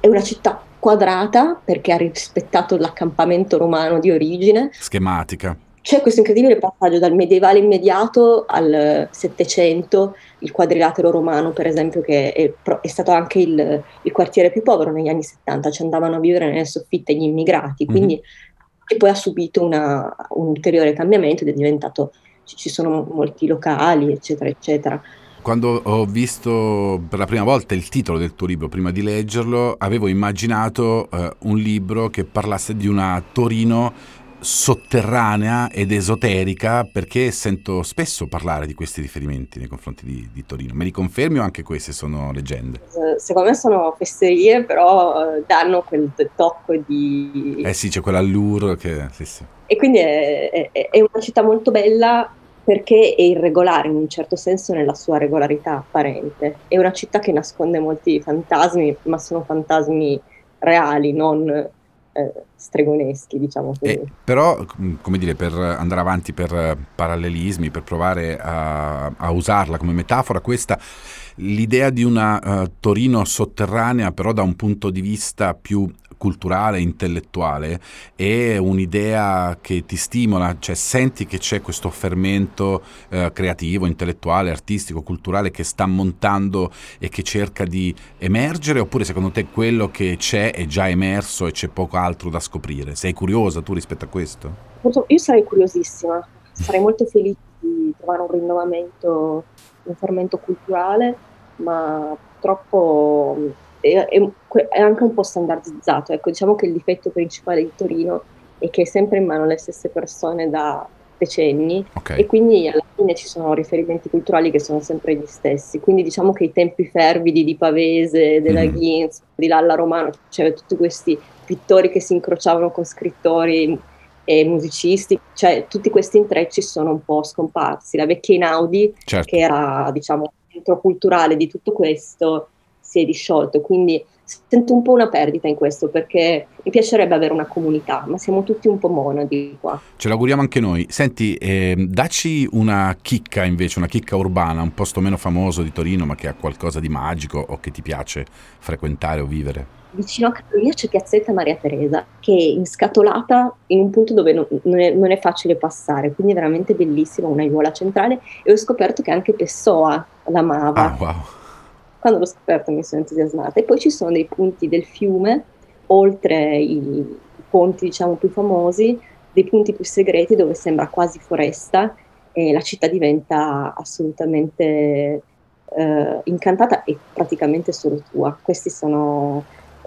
[SPEAKER 13] È una città quadrata perché ha rispettato l'accampamento romano di origine.
[SPEAKER 1] Schematica.
[SPEAKER 13] C'è questo incredibile passaggio dal medievale immediato al Settecento, il quadrilatero romano per esempio che è, è stato anche il, il, quartiere più povero negli anni 70, ci andavano a vivere nelle soffitte gli immigrati, quindi mm-hmm e poi ha subito una, un ulteriore cambiamento ed è diventato, ci sono molti locali, eccetera, eccetera.
[SPEAKER 1] Quando ho visto per la prima volta il titolo del tuo libro, prima di leggerlo, avevo immaginato eh, un libro che parlasse di una Torino sotterranea ed esoterica perché sento spesso parlare di questi riferimenti nei confronti di, di, Torino. Me li confermi o anche queste sono leggende?
[SPEAKER 13] Secondo me sono fesserie, però eh, danno quel tocco di...
[SPEAKER 1] Eh sì, c'è quell'allure che... Sì, sì.
[SPEAKER 13] E quindi è, è, è una città molto bella perché è irregolare in un certo senso nella sua regolarità apparente. È una città che nasconde molti fantasmi, ma sono fantasmi reali, non eh, stregoneschi, diciamo così.
[SPEAKER 1] Eh, però, come dire, per andare avanti per parallelismi, per provare a, a usarla come metafora, questa l'idea di una uh, Torino sotterranea, però da un punto di vista più culturale, intellettuale, è un'idea che ti stimola, cioè senti che c'è questo fermento eh, creativo, intellettuale, artistico, culturale che sta montando e che cerca di emergere, oppure secondo te quello che c'è è già emerso e c'è poco altro da scoprire? Sei curiosa tu rispetto a questo?
[SPEAKER 13] Io sarei curiosissima, sarei molto felice di trovare un rinnovamento, un fermento culturale, ma purtroppo è, è, anche un po' standardizzato. Ecco, diciamo che il difetto principale di Torino è che è sempre in mano le stesse persone da decenni okay. e quindi alla fine ci sono riferimenti culturali che sono sempre gli stessi. Quindi diciamo che i tempi fervidi di Pavese, della mm. Ghins, di Lalla Romano, cioè tutti questi pittori che si incrociavano con scrittori e musicisti, cioè tutti questi intrecci sono un po' scomparsi. La vecchia Inaudi, certo. che era diciamo centro culturale di tutto questo, si è disciolto, quindi sento un po' una perdita in questo perché mi piacerebbe avere una comunità, ma siamo tutti un po' monadi qua.
[SPEAKER 1] Ce l'auguriamo anche noi. Senti, eh, dacci una chicca invece, una chicca urbana, un posto meno famoso di Torino ma che ha qualcosa di magico o che ti piace frequentare o vivere.
[SPEAKER 13] Vicino a casa mia c'è Piazzetta Maria Teresa, che è inscatolata in un punto dove non, non, è, non è, facile passare, quindi è veramente bellissima, una aiuola centrale, e ho scoperto che anche Pessoa l'amava.
[SPEAKER 1] Ah, wow
[SPEAKER 13] quando l'ho scoperto mi sono entusiasmata. E poi ci sono dei punti del fiume, oltre i ponti diciamo più famosi, dei punti più segreti dove sembra quasi foresta e la città diventa assolutamente eh, incantata e praticamente solo tua. Questi sono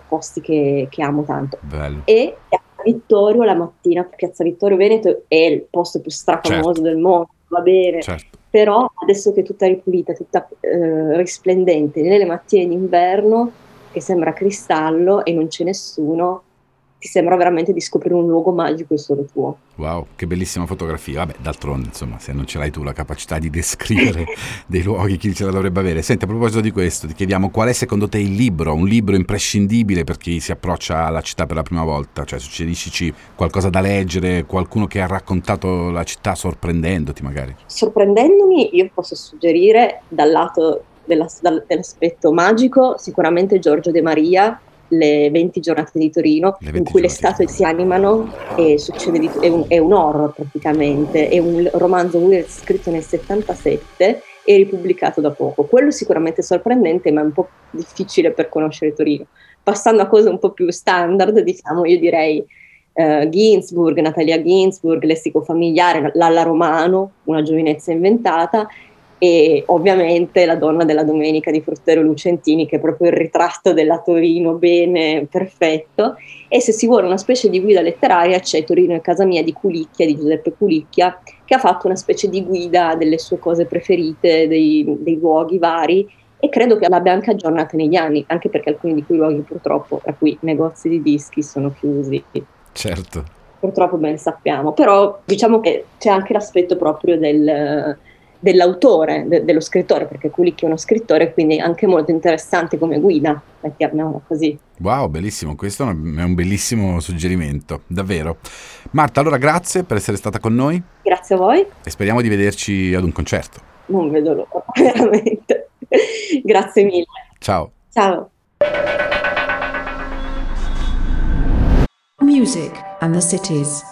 [SPEAKER 13] posti che, che amo tanto.
[SPEAKER 1] Bello.
[SPEAKER 13] E Piazza Vittorio la mattina, Piazza Vittorio Veneto è il posto più strafamoso
[SPEAKER 1] Certo.
[SPEAKER 13] del mondo, va bene.
[SPEAKER 1] Certo.
[SPEAKER 13] Però adesso che è tutta ripulita, tutta eh, risplendente, nelle mattine d'inverno, che sembra cristallo e non c'è nessuno, ti sembra veramente di scoprire un luogo magico e solo tuo.
[SPEAKER 1] Wow, che bellissima fotografia. Vabbè, d'altronde, insomma, se non ce l'hai tu la capacità di descrivere [LAUGHS] dei luoghi, chi ce la dovrebbe avere? Senti, a proposito di questo, ti chiediamo qual è secondo te il libro, un libro imprescindibile per chi si approccia alla città per la prima volta? Cioè, suggeriscici qualcosa da leggere, qualcuno che ha raccontato la città sorprendendoti magari?
[SPEAKER 13] Sorprendendomi, io posso suggerire dal lato della- dal- dell'aspetto magico sicuramente Giorgio De Maria, Le 20 giornate di Torino, in
[SPEAKER 1] 20
[SPEAKER 13] cui le statue si animano e succede di- è, un, è un horror praticamente, è un romanzo weird scritto nel 77 e ripubblicato da poco. Quello sicuramente sorprendente, ma è un po' difficile per conoscere Torino. Passando a cose un po' più standard, diciamo, io direi eh, Ginsburg, Natalia Ginsburg, Lessico familiare, Lalla Romano, Una giovinezza inventata e ovviamente La donna della domenica di Fruttero Lucentini che è proprio il ritratto della Torino bene, perfetto e se si vuole una specie di guida letteraria c'è Torino è casa mia di Culicchia, di Giuseppe Culicchia che ha fatto una specie di guida delle sue cose preferite, dei, dei luoghi vari e credo che l'abbia anche aggiornata negli anni, anche perché alcuni di quei luoghi purtroppo, tra cui negozi di dischi, sono chiusi
[SPEAKER 1] Certo.
[SPEAKER 13] purtroppo ben sappiamo, però diciamo che c'è anche l'aspetto proprio del, dell'autore, de- dello scrittore, perché Kulik è uno scrittore, quindi anche molto interessante come guida, mettiamola così.
[SPEAKER 1] Wow, bellissimo, questo è un è un bellissimo suggerimento, davvero. Marta, allora grazie per essere stata con noi
[SPEAKER 13] Grazie a voi,
[SPEAKER 1] e speriamo di vederci ad un concerto.
[SPEAKER 13] non vedo l'ora, [LAUGHS] veramente. Grazie mille.
[SPEAKER 1] Ciao.
[SPEAKER 13] Ciao.
[SPEAKER 2] Music and the cities.